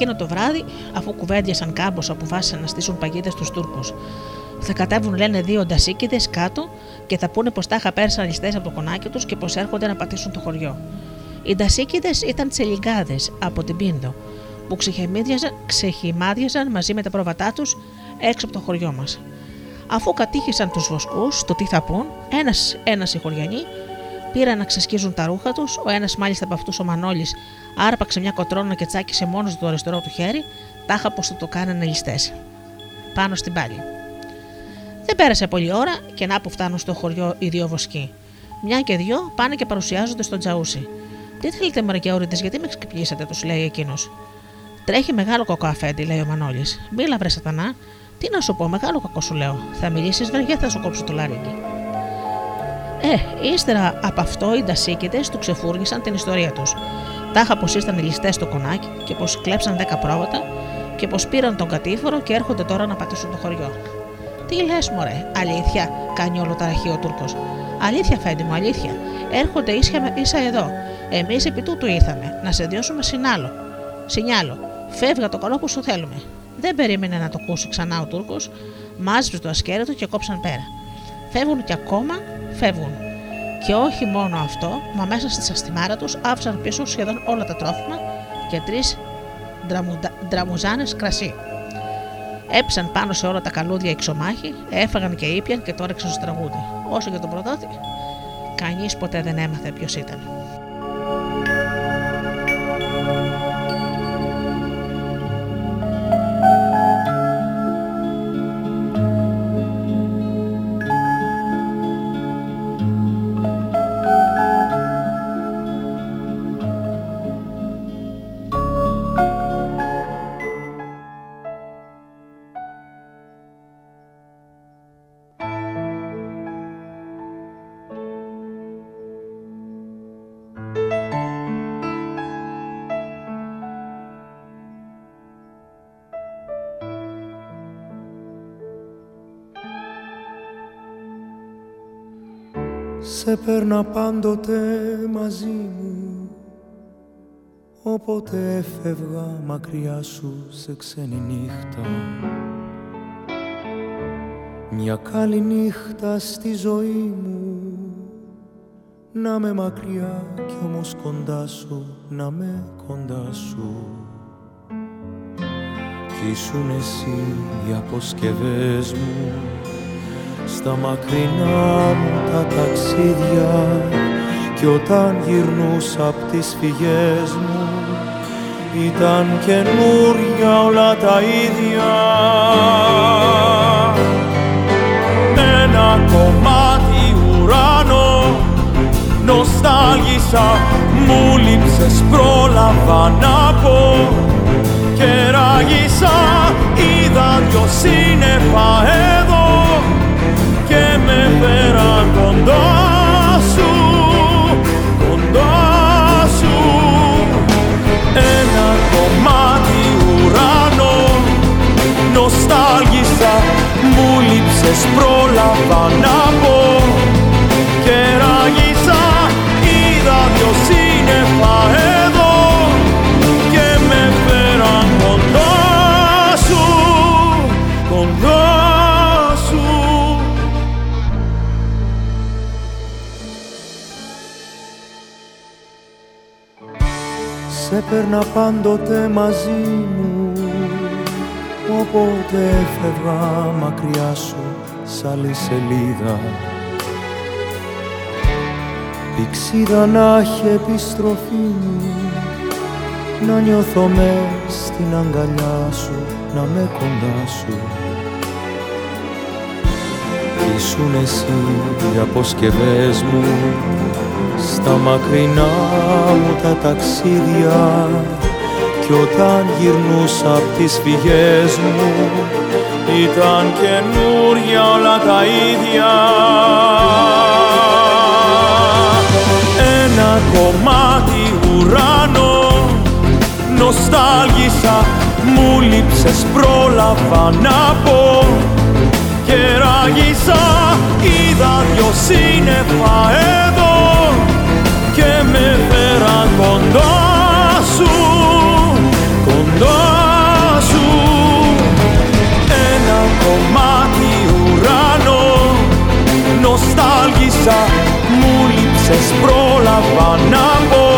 Εκείνο το βράδυ, αφού κουβέντιασαν κάμπο, αποφάσισαν να στήσουν παγίδες στου Τούρκους. Θα κατέβουν, λένε, δύο ντασίκιδε κάτω και θα πούνε πως τάχα πέρασαν ληστέ από το κονάκι τους και πως έρχονται να πατήσουν το χωριό. Οι ντασίκιδε ήταν τσελιγκάδες από την Πίνδο, που ξεχυμάδιαζαν μαζί με τα πρόβατά τους έξω από το χωριό μας. Αφού κατήχησαν τους βοσκούς, το τι θα πούν, ένα-ένα οι χωριανοί πήραν να ξεσκίζουν τα ρούχα τους, ο ένας μάλιστα από αυτούς ο Μανώλης άρπαξε μια κοτρόνα και τσάκισε μόνος το αριστερό του χέρι, τάχα πως το κάνανε ληστέ. Πάνω στην πάλη. Δεν πέρασε πολλή ώρα και να που φτάνουν στο χωριό οι δύο βοσκοί. Μια και δυο πάνε και παρουσιάζονται στον Τζαούσι. Τι θέλετε, Μαρικιαορίτε, γιατί με ξυπνήσατε, τους λέει εκείνος. Τρέχει μεγάλο κακό αφέντη, λέει ο Μανώλης. Μίλα, βρε σατανά. Τι να σου πω, μεγάλο κακό σου λέω. Θα μιλήσεις, βρε, θα σου κόψω το λάριγκι. Ε, ύστερα από αυτό οι ντασίκητες του ξεφούργησαν την ιστορία τους. Τάχα πως ήσταν ληστές στο κονάκι και πως κλέψαν 10 πρόβατα και πως πήραν τον κατήφορο και έρχονται τώρα να πατήσουν το χωριό. Τι λες, Μωρέ, αλήθεια, κάνει όλο ταραχή ο Τούρκος. Αλήθεια, φέντη μου, αλήθεια. Έρχονται ίσια, ίσα εδώ. Εμείς επί τούτου ήρθαμε, να σε διώσουμε συνάλλο. Σινιάλο, φεύγα το καλό που σου θέλουμε. Δεν περίμενε να το ακούσει ξανά ο Τούρκος, μάζεψε το ασκέρετο και κόψαν πέρα. Φεύγουν και ακόμα φεύγουν. Και όχι μόνο αυτό, μα μέσα στη σαστιμάρα τους άφησαν πίσω σχεδόν όλα τα τρόφιμα και τρεις ντραμουζάνες κρασί. Έψαν πάνω σε όλα τα καλούδια εξωμάχη, έφαγαν και ήπιαν και τώρα στο τραγούδι. Όσο για τον προδότη, κανείς ποτέ δεν έμαθε ποιος ήταν. Σε παίρνα πάντοτε μαζί μου. Όποτε έφευγα μακριά σου σε ξένη νύχτα. Μια καλή νύχτα στη ζωή μου. Να με μακριά κι όμως κοντά σου, να με κοντά σου. Κι ήσουν εσύ οι αποσκευές μου στα μακρινά μου τα ταξίδια κι όταν γυρνούσα απ' τις φυγές μου ήταν καινούρια όλα τα ίδια. Ένα κομμάτι ουράνο νοστάλγησα μου λείψες πρόλαβα να πω. Και ράγισα είδα δυο σύννεφα εδώ κοντά σου, κοντά σου. Ένα κομμάτι ουράνο νοστάλγησα μου λείψες πρόλαβα να σε παίρνα πάντοτε μαζί μου. Όποτε έφευγα μακριά σου σ' άλλη σελίδα. Πηξίδα να έχει επιστροφή μου. Να νιώθω με στην αγκαλιά σου Να με κοντά σου. Ήσουν εσύ οι αποσκευές μου στα μακρινά μου τα ταξίδια κι όταν γυρνούσα απ' τις φυγές μου ήταν καινούρια όλα τα ίδια. Ένα κομμάτι ουράνο νοστάλγησα μου λείψες πρόλαβα να πω. Και ράγισα είδα δυο σύννεφα miasta, muli przez prolawana woda.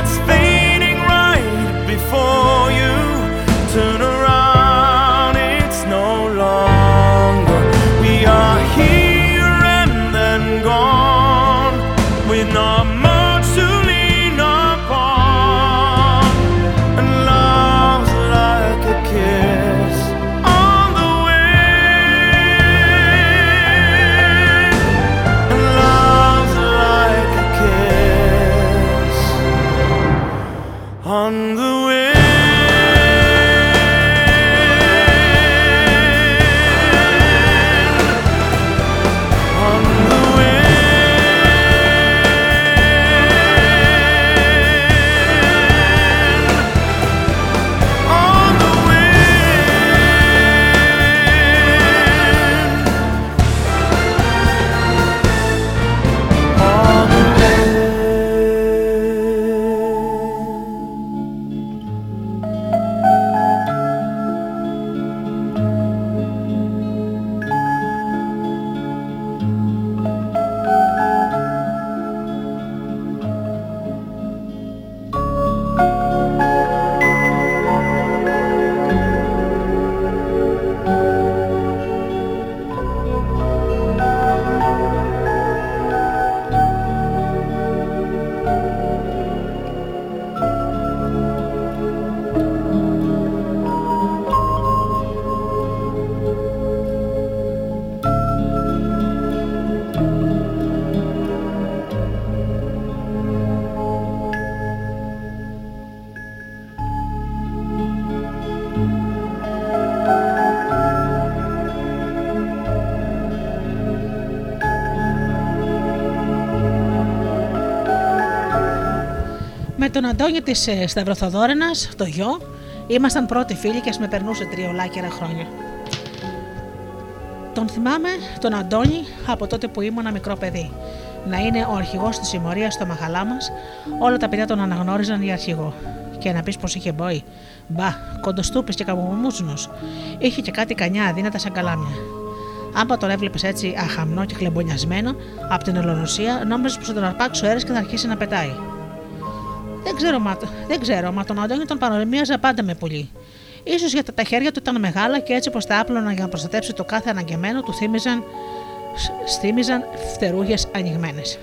what's fair. Τον Αντώνη της ε, Σταυροθοδόρενας, το γιο, ήμασταν πρώτοι φίλοι και με περνούσε τριολάκερα χρόνια. Τον θυμάμαι τον Αντώνη από τότε που ήμουν μικρό παιδί. Να είναι ο αρχηγός της συμμορίας στο μαχαλά μας, όλα τα παιδιά τον αναγνώριζαν για αρχηγό. Και να πεις πως είχε μπόι. Μπα, κοντοστούπης και καμπομούτσουνο. Είχε και κάτι κανιά δύνατα σαν καλάμια. Άμα τον έβλεπες έτσι αχαμνό και χλεμπονιασμένο από την ελονοσία, νόμιζες πως θα τον αρπάξει ο αέρα και θα αρχίσει να πετάει. Δεν ξέρω, μα, δεν ξέρω, μα τον Αντώνη τον παρομοίαζα πάντα με πολύ. σω γιατί τα χέρια του ήταν μεγάλα και έτσι πω τα άπλωνα για να προστατέψει το κάθε αναγκεμένο του θύμιζαν, θύμιζαν φτερούγες ανοιγμένες.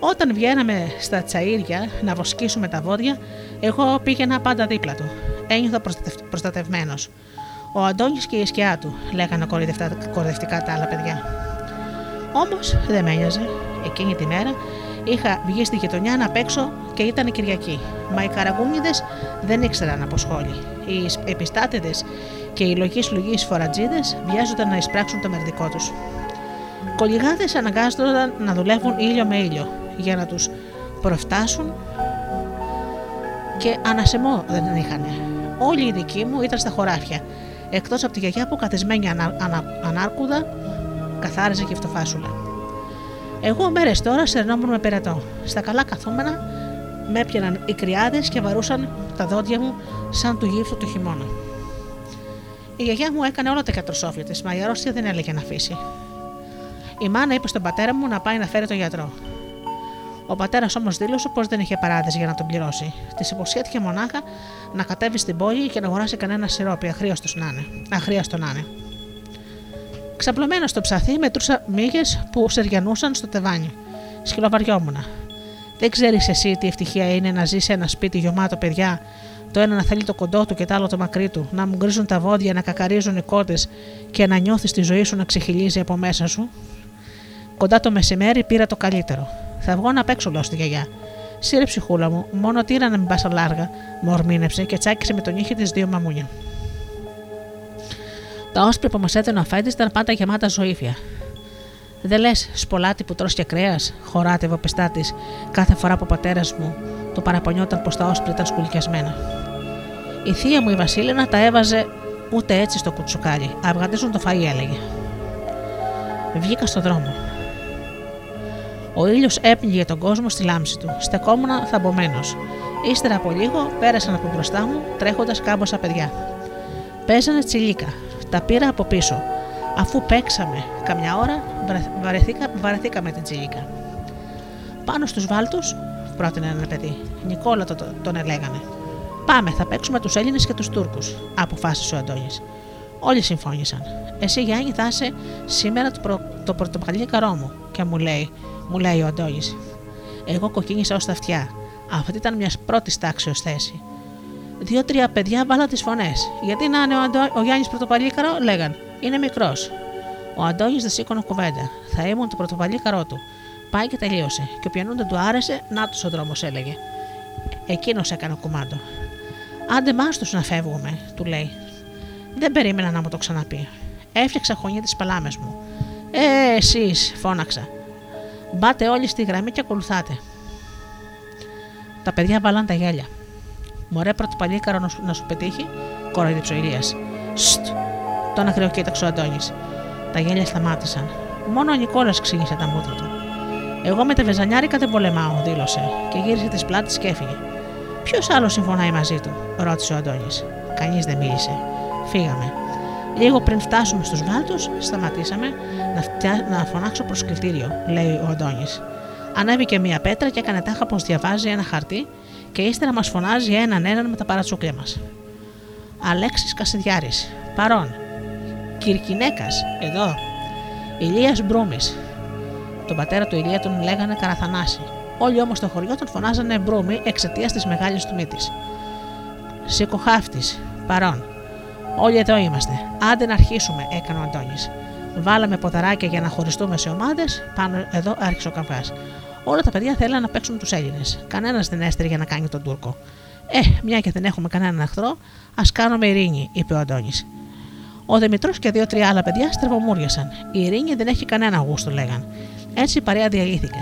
Όταν βγαίναμε στα τσαΐρια να βοσκήσουμε τα βόδια, εγώ πήγαινα πάντα δίπλα του. Ένιωθα προστατευμένος. Ο Αντώνης και η σκιά του, λέγανε κορδευτικά τα άλλα παιδιά. Όμως δεν με ένοιαζε. Εκείνη τη μέρα Είχα βγει στη γειτονιά να παίξω και ήταν Κυριακή. Μα οι καραγούμιδες δεν ήξεραν από σχόλη. Οι επιστάτηδες και οι λογείς λογείς φορατζίδες βιάζονταν να εισπράξουν το μερδικό τους. Κολυγάδες αναγκάζονταν να δουλεύουν ήλιο με ήλιο για να τους προφτάσουν και ανασεμό δεν είχαν. Όλοι οι δικοί μου ήταν στα χωράφια, εκτός από τη γιαγιά που καθισμένη ανα, ανα, ανάρκουδα καθάριζε και φτωφάσουλα. Εγώ μέρες τώρα σερνόμουν με περατό. Στα καλά καθόμενα με έπιαναν οι κρυάδες και βαρούσαν τα δόντια μου σαν του γύφτου του χειμώνα. Η γιαγιά μου έκανε όλα τα κατροσόφια της, μα η αρρώστια δεν έλεγε να αφήσει. Η μάνα είπε στον πατέρα μου να πάει να φέρει τον γιατρό. Ο πατέρας όμως δήλωσε πως δεν είχε παράδειση για να τον πληρώσει. Της υποσχέθηκε μονάχα να κατέβει στην πόλη και να αγοράσει κανένα σιρόπι, αχρίαστο να είναι. Αχρίαστο να είναι. Ξαπλωμένο στο ψαθί, μετρούσα μύγες που σεριανούσαν στο τεβάνι. Σκυλοβαριόμουν. Δεν ξέρεις εσύ τι ευτυχία είναι να ζει σε ένα σπίτι γεμάτο παιδιά, το ένα να θέλει το κοντό του και το άλλο το μακρύ του, να μου γκρίζουν τα βόδια, να κακαρίζουν οι κότες και να νιώθεις τη ζωή σου να ξεχυλίζει από μέσα σου. Κοντά το μεσημέρι πήρα το καλύτερο. Θα βγω να παίξω, λέω στη γιαγιά. Σύρε ψυχούλα μου, μόνο τύρα να μην πας λάργα, μου ορμήνεψε και τσάκισε με τον ήχη της δύο μαμούνια. Τα όσπρια που μας έδινε ο αφέντη ήταν πάντα γεμάτα ζωήφια. Δεν λες, σπολάτι που τρώσει και κρέας, χωράτευε ο πεστάτη κάθε φορά που ο πατέρας μου το παραπονιόταν πως τα όσπρια ήταν σκουλικιασμένα. Η θεία μου η Βασίλεινα τα έβαζε ούτε έτσι στο κουτσουκάλι. Αυγαντίζουν το φαΐ, έλεγε. Βγήκα στον δρόμο. Ο ήλιος έπνιγε τον κόσμο στη λάμψη του. Στεκόμουν θαμπομένο. Ύστερα από λίγο πέρασαν από μπροστά μου τρέχοντας κάμποσα παιδιά. Παίζανε τσιλίκα, τα πήρα από πίσω. Αφού παίξαμε καμιά ώρα, βαρεθήκα, βαρεθήκαμε την τσίλικα. Πάνω στους βάλτους, πρότεινε ένα παιδί. Νικόλα το, τον ελέγανε. Πάμε, θα παίξουμε τους Έλληνες και τους Τούρκους, αποφάσισε ο Αντώνης. Όλοι συμφώνησαν. Εσύ, Γιάννη, θα είσαι σήμερα το, προ, το πορτοκαλί μου. Και μου λέει, μου λέει ο Αντώνης. Εγώ κοκκίνησα ως τα αυτιά. Αυτή ήταν μιας πρώτης τάξη ω θέση. Δύο-τρία παιδιά βάλαν τις φωνές. Γιατί να είναι ο, Αντώ... ο Γιάννης Πρωτοπαλίκαρο, λέγαν. Είναι μικρός. Ο Αντώνης δεν σήκωνε κουβέντα. Θα ήμουν το πρωτοπαλίκαρό του. Πάει και τελείωσε. Και όποιον δεν του άρεσε, να τους ο δρόμος έλεγε. Εκείνος έκανε κουμάντο. Άντε μάστο να φεύγουμε, του λέει. Δεν περίμενα να μου το ξαναπεί. Έφτιαξα χωνί τις παλάμε μου. Ε, εσείς, φώναξα. Μπάτε όλοι στη γραμμή και ακολουθάτε. Τα παιδιά βάλαν τα γέλια. Μωρέ πρώτο παλίκαρο να σου, να σου πετύχει, κοροϊδίψε ο Ηλίας. Στ, τον ακρεοκοίταξε ο Αντώνης. Τα γέλια σταμάτησαν. Μόνο ο Νικόλας ξύνησε τα μούτρα του. Εγώ με τα βεζανιάρικα δεν πολεμάω, δήλωσε και γύρισε τις πλάτες και έφυγε. Ποιος άλλος συμφωνάει μαζί του, ρώτησε ο Αντώνης. Κανείς δεν μίλησε. Φύγαμε. Λίγο πριν φτάσουμε στους Βάλτους, σταματήσαμε να, φτιά... να φωνάξω προσκλητήριο, λέει ο Αντώνης. Ανέβηκε μία πέτρα και έκανε τάχα πως διαβάζει ένα χαρτί και ύστερα μας φωνάζει έναν έναν με τα παρατσούκλια μας. Αλέξης Κασιδιάρης. Παρόν. Κυρκινέκας. Εδώ. Ηλίας Μπρούμης. Τον πατέρα του Ηλία τον λέγανε Καραθανάση. Όλοι όμως στο χωριό τον φωνάζανε Μπρούμη εξαιτίας της μεγάλης του μύτης. Σικοχάφτης. Παρόν. Όλοι εδώ είμαστε. Άντε να αρχίσουμε, έκανε ο Αντώνης. Βάλαμε ποδαράκια για να χωριστούμε σε ομάδες, πάνω εδώ άρχισε ο καφές. Όλα τα παιδιά θέλαν να παίξουν τους Έλληνες. Κανένας δεν έστριγε για να κάνει τον Τούρκο. Ε, μια και δεν έχουμε κανέναν εχθρό, ας κάνουμε ειρήνη, είπε ο Αντώνης. Ο Δημητρός και δύο-τρία άλλα παιδιά στρεβομούριασαν. Η ειρήνη δεν έχει κανένα γούστο, λέγαν. Έτσι η παρέα διαλύθηκε.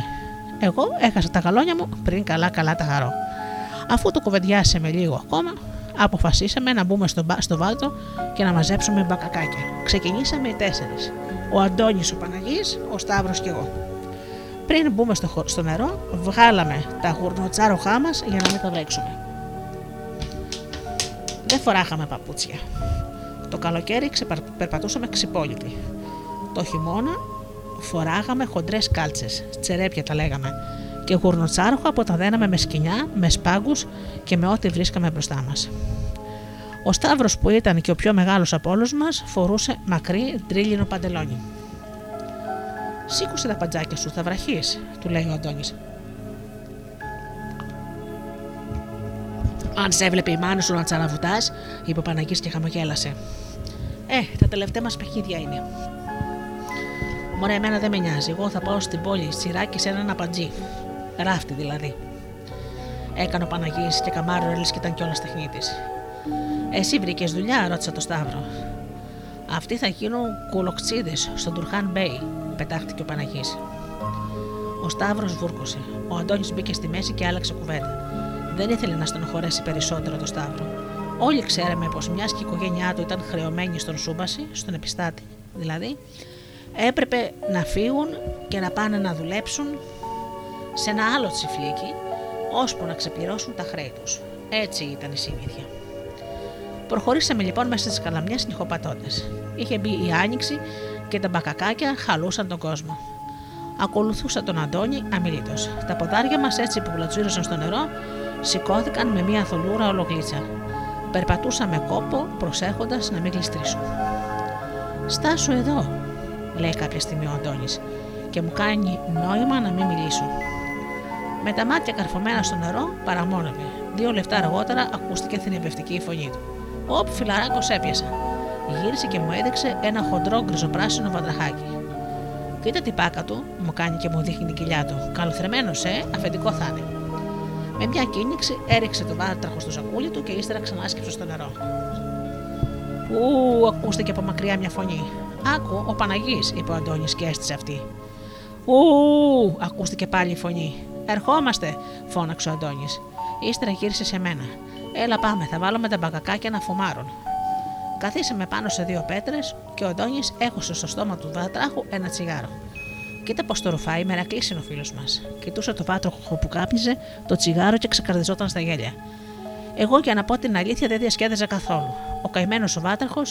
Εγώ έχασα τα γαλόνια μου πριν καλά-καλά τα χαρώ. Αφού το κουβεντιάσαμε λίγο ακόμα, αποφασίσαμε να μπούμε στο, στο βάλτο και να μαζέψουμε μπακακάκια. Ξεκινήσαμε οι τέσσερις. Ο Αντώνης, ο Παναγής, ο Σταύρος και εγώ. Πριν μπούμε στο, στο νερό, βγάλαμε τα γουρνοτσάροχά μας για να μην τα βλέξουμε. Δεν φοράχαμε παπούτσια. Το καλοκαίρι περπατούσαμε ξυπόλυτοι. Το χειμώνα φοράγαμε χοντρές κάλτσες, τσερέπια τα λέγαμε, και γουρνοτσάροχα που τα δέναμε με σκοινιά, με σπάγκους και με ό,τι βρίσκαμε μπροστά μας. Ο Σταύρος που ήταν και ο πιο μεγάλος από όλους μας φορούσε μακρύ τρίλινο παντελόνι. Σήκωσε τα παντζάκια σου, θα βραχείς, του λέει ο Αντώνης. Αν σε έβλεπε η μάνα σου να τσαραβουτάς, είπε ο Παναγής και χαμογέλασε. Ε, τα τελευταία μας παιχνίδια είναι. Μωρέ, εμένα δεν με νοιάζει. Εγώ θα πάω στην πόλη, σειράκι σε έναν απαντζή. Ράφτη δηλαδή. Έκανε ο Παναγής και καμάρο έλυσε και ήταν κιόλας τεχνίτης. Εσύ βρήκες δουλειά, ρώτησα το Σταύρο. Αυτοί θα γίνουν κουλοξίδες στον Τουρχάν Μπέι, πετάχτηκε ο Παναγής. Ο Σταύρος βούρκωσε. Ο Αντώνης μπήκε στη μέση και άλλαξε κουβέντα. Δεν ήθελε να στενοχωρέσει περισσότερο το Σταύρο. Όλοι ξέραμε πως μιας και η οικογένειά του ήταν χρεωμένη στον Σούμπαση, στον επιστάτη δηλαδή, έπρεπε να φύγουν και να πάνε να δουλέψουν σε ένα άλλο τσιφλίκι, ώσπου να ξεπληρώσουν τα χρέη τους. Έτσι ήταν η συνήθεια. Προχωρήσαμε λοιπόν μέσα στις καλαμιές νυχοπατώντα. Είχε μπει η άνοιξη και τα μπακακάκια χαλούσαν τον κόσμο. Ακολουθούσα τον Αντώνη αμιλήτω. Τα ποδάρια μας έτσι που γλατσούρωσαν στο νερό σηκώθηκαν με μια θολούρα ολογλίτσα. Περπατούσαμε κόπο προσέχοντας να μην γλιστρήσουν. Στάσου εδώ, λέει κάποια στιγμή ο Αντώνης, και μου κάνει νόημα να μην μιλήσω. Με τα μάτια καρφωμένα στο νερό, παραμόνευε. Δύο λεπτά αργότερα ακούστηκε θηνιβευτική η φωνή του. Όπ, φιλαράκος έπιασα. Γύρισε και μου έδειξε ένα χοντρό γκριζοπράσινο βαντραχάκι. Κοίτα την πάκα του, μου κάνει και μου δείχνει την κοιλιά του. Καλοθρεμένος, ε, αφεντικό θα είναι. Με μια κίνηση έριξε το βάτραχο στο σακούλι του και ύστερα ξανάσκυψε στο νερό. Ου, ακούστηκε από μακριά μια φωνή. Άκου, ο Παναγής, είπε ο Αντώνης και έστησε αυτή. Ου, ακούστηκε πάλι η φωνή. Ερχόμαστε, φώναξε ο Αντώνης. Ύστερα γύρισε σε μένα. Έλα πάμε, θα βάλουμε τα μπαγκακάκια να φουμάρουν. Καθίσαμε πάνω σε δύο πέτρες και ο Αντώνης έχωσε στο στόμα του βάτραχου ένα τσιγάρο. Κοίτα πω το ρουφάει, μερακλή είναι ο φίλος μας. Κοιτούσε το βάτραχο που κάπνιζε το τσιγάρο και ξεκαρδιζόταν στα γέλια. Εγώ για να πω την αλήθεια δεν διασκέδαζα καθόλου. Ο καημένος ο βάτραχο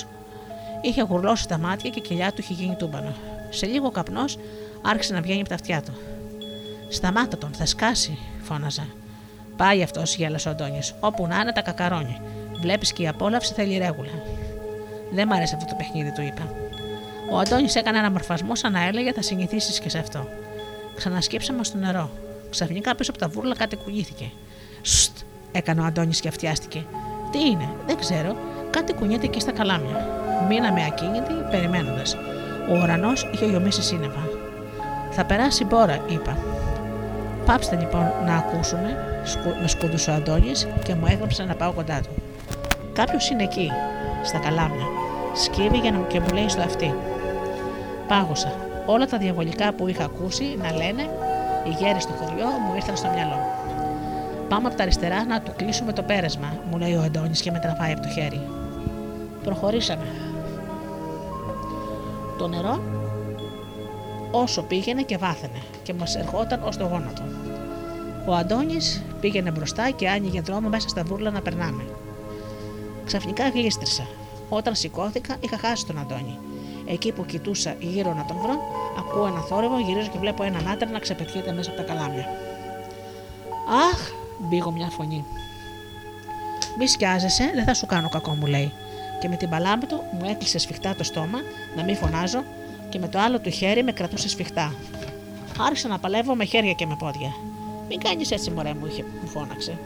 είχε γουρλώσει τα μάτια και η κοιλιά του είχε γίνει τούμπανο. Σε λίγο καπνός άρχισε να βγαίνει από τα αυτιά του. Σταμάτα τον, θα σκάσει, φώναζα. Πάει αυτός, γέλασε ο Αντώνης. Όπου να είναι τα κακαρόνι. Βλέπεις και η απόλαυση θέλει ρέγουλα. Δεν μ' αρέσει αυτό το παιχνίδι, του είπα. Ο Αντώνης έκανε ένα μορφασμό σαν να έλεγε θα συνηθίσεις και σε αυτό. Ξανασκύψαμε στο νερό. Ξαφνικά πίσω από τα βούρλα κάτι κουνήθηκε. Στ, έκανε ο Αντώνης και αυτιάστηκε. Τι είναι, δεν ξέρω, κάτι κουνιέται εκεί στα καλάμια. Μείναμε ακίνητοι, περιμένοντας. Ο ουρανός είχε γιομίσει σύννεφα. Θα περάσει μπόρα, είπα. Πάψτε λοιπόν να ακούσουμε, με σκούδουσε ο Αντώνης και μου έγραψε να πάω κοντά του. Κάποιος είναι εκεί, στα καλάμια. Σκύβει για να και μου λέει στο αυτή. Πάγωσα. Όλα τα διαβολικά που είχα ακούσει να λένε οι γέροι στο χωριό μου ήρθαν στο μυαλό. Πάμε από τα αριστερά να του κλείσουμε το πέρασμα, μου λέει ο Αντώνης και με τραβάει από το χέρι. Προχωρήσαμε. Το νερό όσο πήγαινε και βάθαινε και μας ερχόταν ως το γόνατο. Ο Αντώνης πήγαινε μπροστά και άνοιγε δρόμο μέσα στα βούρλα να περνάμε. Ξαφνικά γλίστρισα. Όταν σηκώθηκα, είχα χάσει τον Αντώνη. Εκεί που κοιτούσα γύρω να τον βρω, ακούω ένα θόρυβο, γυρίζω και βλέπω έναν άντρα να ξεπετιέται μέσα από τα καλάμια. Αχ, μπήγω μια φωνή. Μη σκιάζεσαι, δεν θα σου κάνω κακό, μου λέει. Και με την παλάμπη του μου έκλεισε σφιχτά το στόμα, να μην φωνάζω, και με το άλλο του χέρι με κρατούσε σφιχτά. Άρχισα να παλεύω με χέρια και με πόδια. Μην κάνεις έτσι, μωρέ μου, είχε, μου φώναξε.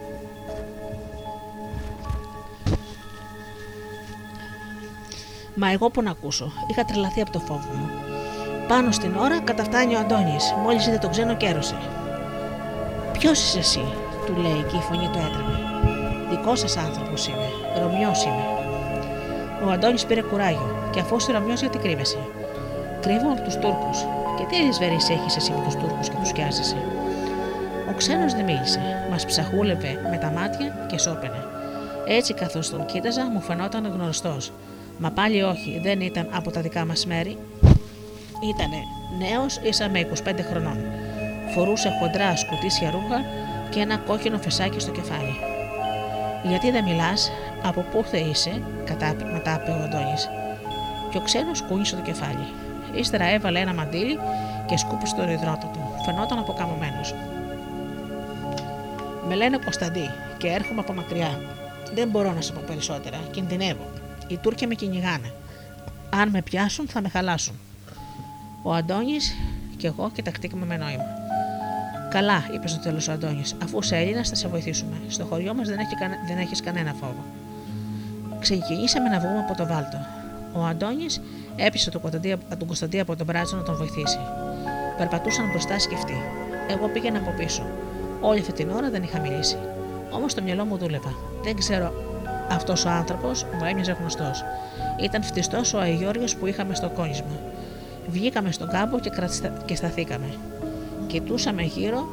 Μα εγώ που να ακούσω, είχα τρελαθεί από το φόβο μου. Πάνω στην ώρα καταφτάνει ο Αντώνης, μόλις είδε τον ξένο κέρωσε. Ποιος είσαι εσύ, του λέει και η φωνή του έτρεμε. Δικός σας άνθρωπος είμαι, Ρωμιός είμαι. Ο Αντώνης πήρε κουράγιο και αφού είσαι Ρωμιός, γιατί κρύβεσαι; Κρύβω από τους Τούρκους. Και τι αλυσβερή έχεις εσύ με τους Τούρκους και τους σκιάζεσαι. Ο ξένος δεν μίλησε. Μας ψαχούλευε με τα μάτια και σώπαινε. Έτσι καθώς τον κοίταζα, μου φαινόταν γνωστό. Μα πάλι όχι, δεν ήταν από τα δικά μας μέρη. Ήτανε νέος, ίσα με 25 χρονών. Φορούσε χοντρά σκουτίσια ρούχα και ένα κόκκινο φεσάκι στο κεφάλι. Γιατί δεν μιλάς, από πού θε είσαι, κατά, μετά είπε ο Αντώνης. Και ο ξένος κούνησε το κεφάλι. Ύστερα έβαλε ένα μαντίλι και σκούπισε το υδρότο του. Φαινόταν αποκαμωμένος. Με λένε Κωνσταντί και έρχομαι από μακριά. Δεν μπορώ να σε πω περισσότερα. Κινδυνεύω. Οι Τούρκοι με κυνηγάνε. Αν με πιάσουν, θα με χαλάσουν. Ο Αντώνης και εγώ κοιταχτήκαμε με νόημα. Καλά, είπες στο τέλος ο Αντώνης, αφού είσαι Έλληνας, θα σε βοηθήσουμε. Στο χωριό μας δεν, έχει, δεν έχεις κανένα φόβο. Ξεκινήσαμε να βγούμε από το βάλτο. Ο Αντώνης έπεισε τον Κωνσταντί από τον μπράτσο να τον βοηθήσει. Περπατούσαν μπροστά σκεφτεί. Εγώ πήγαινα από πίσω. Όλη αυτή την ώρα δεν είχα μιλήσει. Όμως το μυαλό μου δούλευα. Δεν ξέρω, αυτός ο άνθρωπος μου έμοιαζε γνωστός. Ήταν φτιστός ο Αγιώργιος που είχαμε στο κόνισμα. Βγήκαμε στον κάμπο και, και σταθήκαμε. Κοιτούσαμε γύρω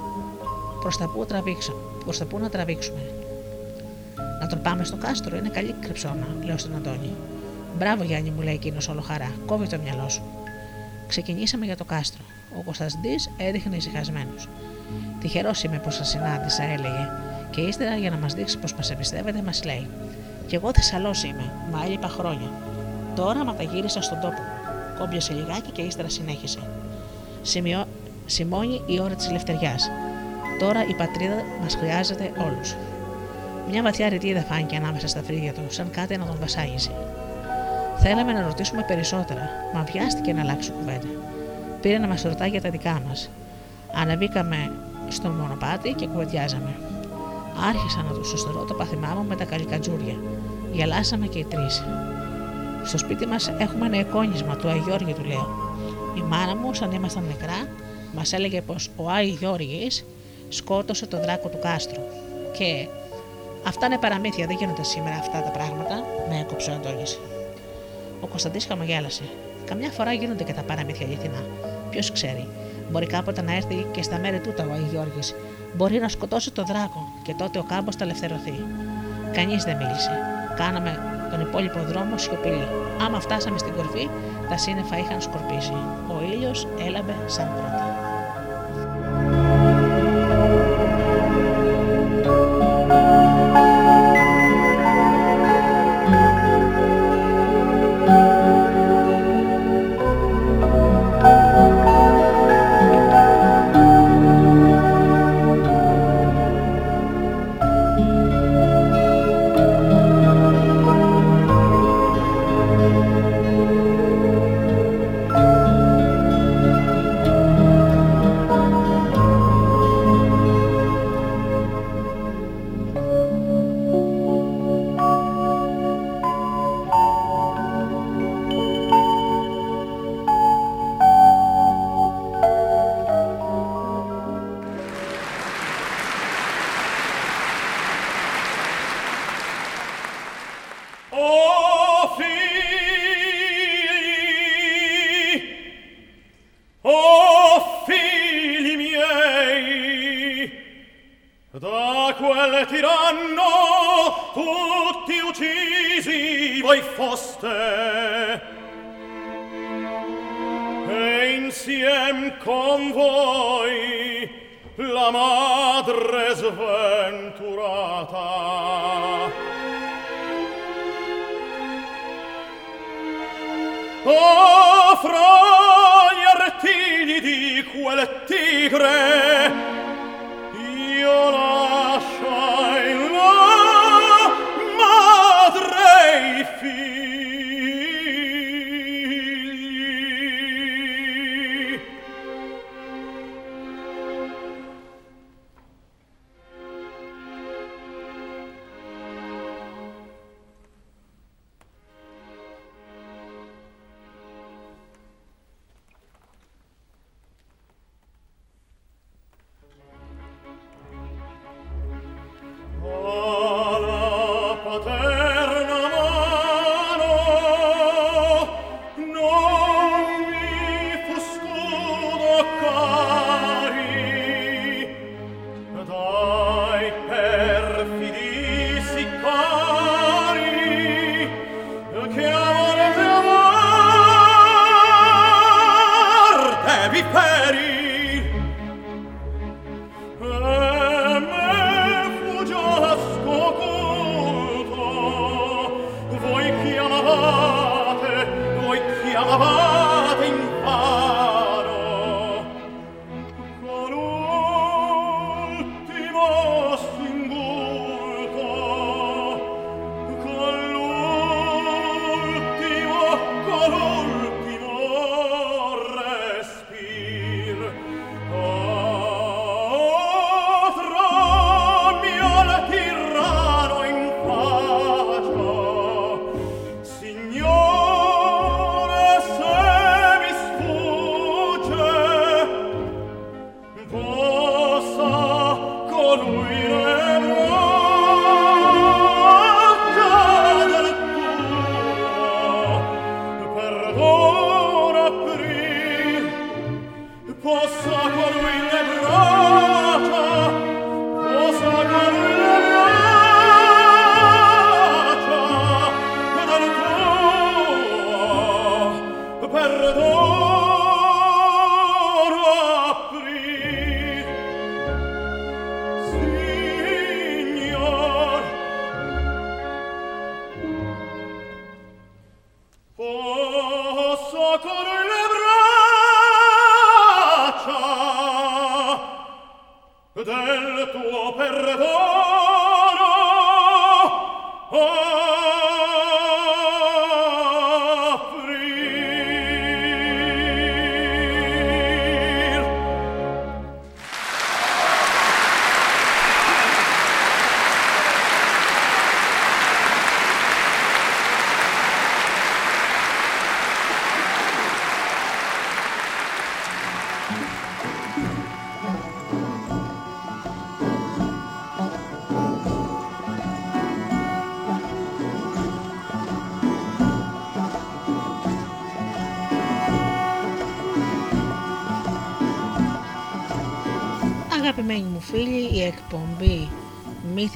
προς τα, που προς τα που να τραβήξουμε. Να τον πάμε στο κάστρο, είναι καλή κρυψώνα, λέω στον Αντώνη. Μπράβο Γιάννη, μου λέει εκείνος όλο χαρά. Κόβει το μυαλό σου. Ξεκινήσαμε για το κάστρο. Ο Κωνσταντή έδειχνε ησυχασμένος. Τυχερός είμαι που σας συνάντησα, έλεγε. Και ύστερα για να μας δείξει πως μας εμπιστεύεται, μας λέει: Κι εγώ Θεσσαλός είμαι, μα έλειπα χρόνια. Τώρα ματαγύρισα στον τόπο. Κόμπιασε λιγάκι και ύστερα συνέχισε. Σημειώ... Σημώνει η ώρα της ελευθεριάς. Τώρα η πατρίδα μας χρειάζεται όλους. Μια βαθιά ρητίδα φάνηκε ανάμεσα στα φρύδια του, σαν κάτι να τον βασάγιζε. Θέλαμε να ρωτήσουμε περισσότερα, μα βιάστηκε να αλλάξει κουβέντα. Πήρε να μας ρωτάει για τα δικά μας. Ανεβήκαμε στο μονοπάτι και κουβεντιάζαμε. Άρχισα να του σωστορώ το παθημά μου με τα καλικατζούρια. Γελάσαμε και οι τρεις. Στο σπίτι μας έχουμε ένα εικόνισμα του Αγιώργη, του λέω. Η μάνα μου, σαν ήμασταν νεκρά, μας έλεγε πως ο Άι σκότωσε τον δράκο του κάστρου. Και αυτά είναι παραμύθια, δεν γίνονται σήμερα αυτά τα πράγματα, με έκοψε ο Αντώνης. Ο Κωνσταντής χαμογέλασε. Καμιά φορά γίνονται και τα παραμύθια αληθινά. Ποιος ξέρει, μπορεί κάποτε να έρθει και στα μέρη τούτα ο Αγιώργη. Μπορεί να σκοτώσει το δράκο και τότε ο κάμπος θα ελευθερωθεί. Κανείς δεν μίλησε. Κάναμε τον υπόλοιπο δρόμο σιωπηλή. Άμα φτάσαμε στην κορφή, τα σύννεφα είχαν σκορπίσει. Ο ήλιος έλαμπε σαν πρώτα.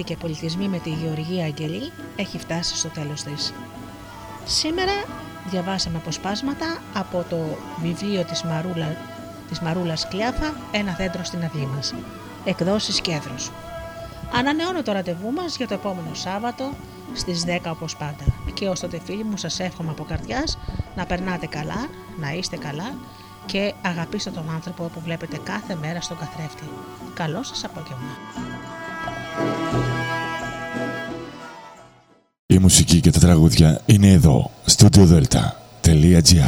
«Μύθοι και πολιτισμοί» με τη Γεωργία Αγγελή έχει φτάσει στο τέλος της. Σήμερα διαβάσαμε αποσπάσματα από το βιβλίο της, Μαρούλα, της Μαρούλας Κλιάφα «Ένα δέντρο στην αυλή μας». Εκδόσεις Κέντρος. Ανανεώνω το ραντεβού μας για το επόμενο Σάββατο στις 10 όπως πάντα. Και ως τότε φίλοι μου σας εύχομαι από καρδιάς να περνάτε καλά, να είστε καλά και αγαπήστε τον άνθρωπο που βλέπετε κάθε μέρα στον καθρέφτη. Καλό σας απόγευμα. Η μουσική και τα τραγούδια είναι εδώ, studiodelta.gr